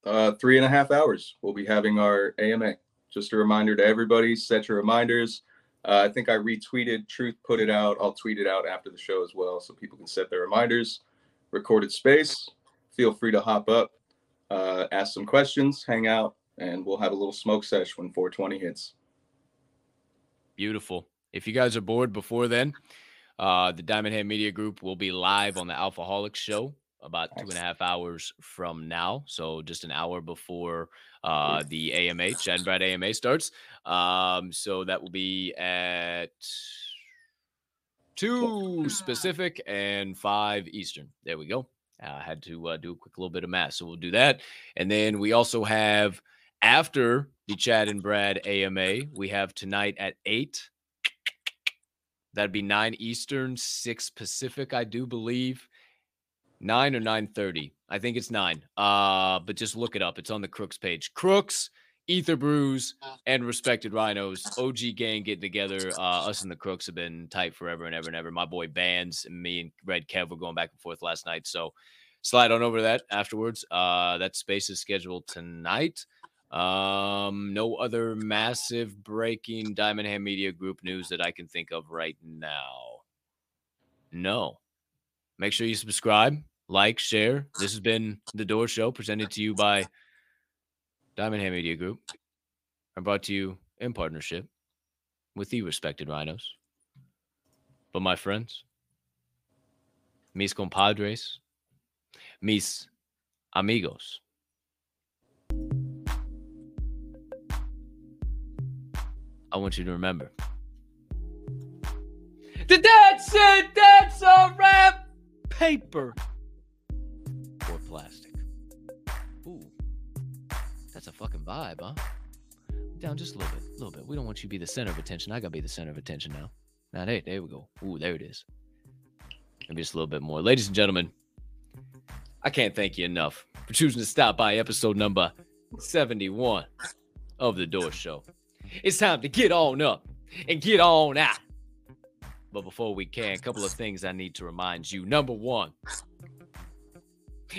Uh, three and a half hours. We'll be having our AMA. Just a reminder to everybody: set your reminders. Uh, I think I retweeted. Truth put it out. I'll tweet it out after the show as well, so people can set their reminders. Recorded space. Feel free to hop up, uh, ask some questions, hang out, and we'll have a little smoke sesh when 420 hits. Beautiful. If you guys are bored before then, uh, the Diamond Hand Media Group will be live on the Alphaholics show about two and a half hours from now. So just an hour before uh, the AMA, Chad and Brad AMA starts. Um, so that will be at two specific and five Eastern. There we go. I had to uh, do a quick little bit of math. So we'll do that. And then we also have after the Chad and Brad AMA, we have tonight at eight. That'd be nine Eastern, six Pacific, I do believe. Nine or nine thirty. I think it's nine. Uh, but just look it up. It's on the Crooks page. Crooks, Ether Brews, and respected rhinos. OG gang getting together. Uh, us and the Crooks have been tight forever and ever and ever. My boy Bands and me and Red Kev were going back and forth last night. So slide on over to that afterwards. Uh, that space is scheduled tonight. Um, no other massive breaking Diamond Hand Media Group news that I can think of right now. No. Make sure you subscribe, like, share. This has been The Door Show presented to you by Diamond Hand Media Group and brought to you in partnership with the respected rhinos. But my friends, mis compadres, mis amigos. I want you to remember. The that's it. That's a wrap. Paper or plastic. Ooh, that's a fucking vibe, huh? Down just a little bit, a little bit. We don't want you to be the center of attention. I gotta be the center of attention now. Now, there, there we go. Ooh, there it is. Maybe just a little bit more, ladies and gentlemen. I can't thank you enough for choosing to stop by episode number 71 of the Door Show. It's time to get on up and get on out. But before we can, a couple of things I need to remind you. Number one,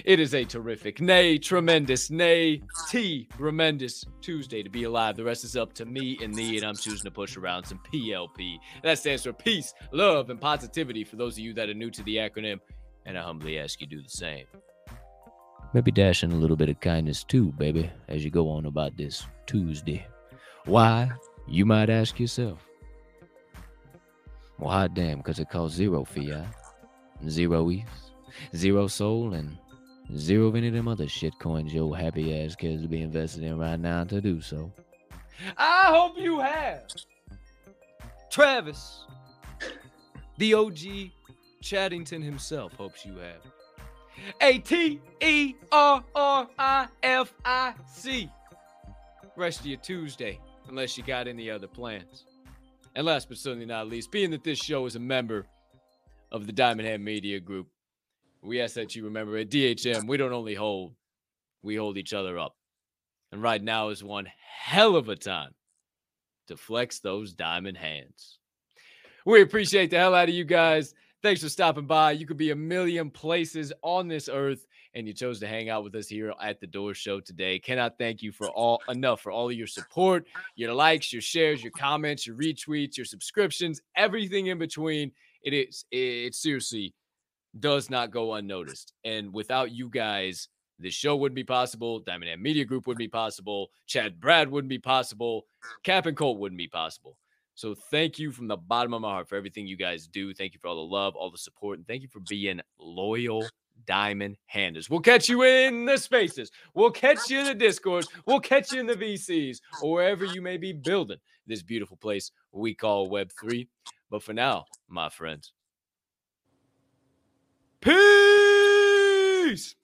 it is a terrific, nay, tremendous, nay, T, tremendous Tuesday to be alive. The rest is up to me and thee, and I'm choosing to push around some PLP. That stands for peace, love, and positivity for those of you that are new to the acronym, and I humbly ask you do the same. Maybe dash in a little bit of kindness too, baby, as you go on about this Tuesday. Why? You might ask yourself. Well, hot damn, because it costs zero fiat, zero ETH, zero soul, and zero of any of them other shit coins your happy ass cares to be invested in right now to do so. I hope you have. Travis, the OG Chaddington himself, hopes you have. A T E R R I F I C. rest of your Tuesday, unless you got any other plans. And last but certainly not least, being that this show is a member of the Diamond Hand Media Group, we ask that you remember at DHM, we don't only hold, we hold each other up. And right now is one hell of a time to flex those diamond hands. We appreciate the hell out of you guys. Thanks for stopping by. You could be a million places on this earth, and you chose to hang out with us here at the Door Show today. Cannot thank you for all enough for all of your support, your likes, your shares, your comments, your retweets, your subscriptions, everything in between. It is it seriously does not go unnoticed. And without you guys, this show wouldn't be possible. Diamond Hand Media Group wouldn't be possible. Chad Brad wouldn't be possible. Cap and Colt wouldn't be possible. So thank you from the bottom of my heart for everything you guys do. Thank you for all the love, all the support, and thank you for being loyal diamond handers. We'll catch you in the spaces. We'll catch you in the discords. We'll catch you in the VCs or wherever you may be building this beautiful place we call Web3. But for now, my friends, peace.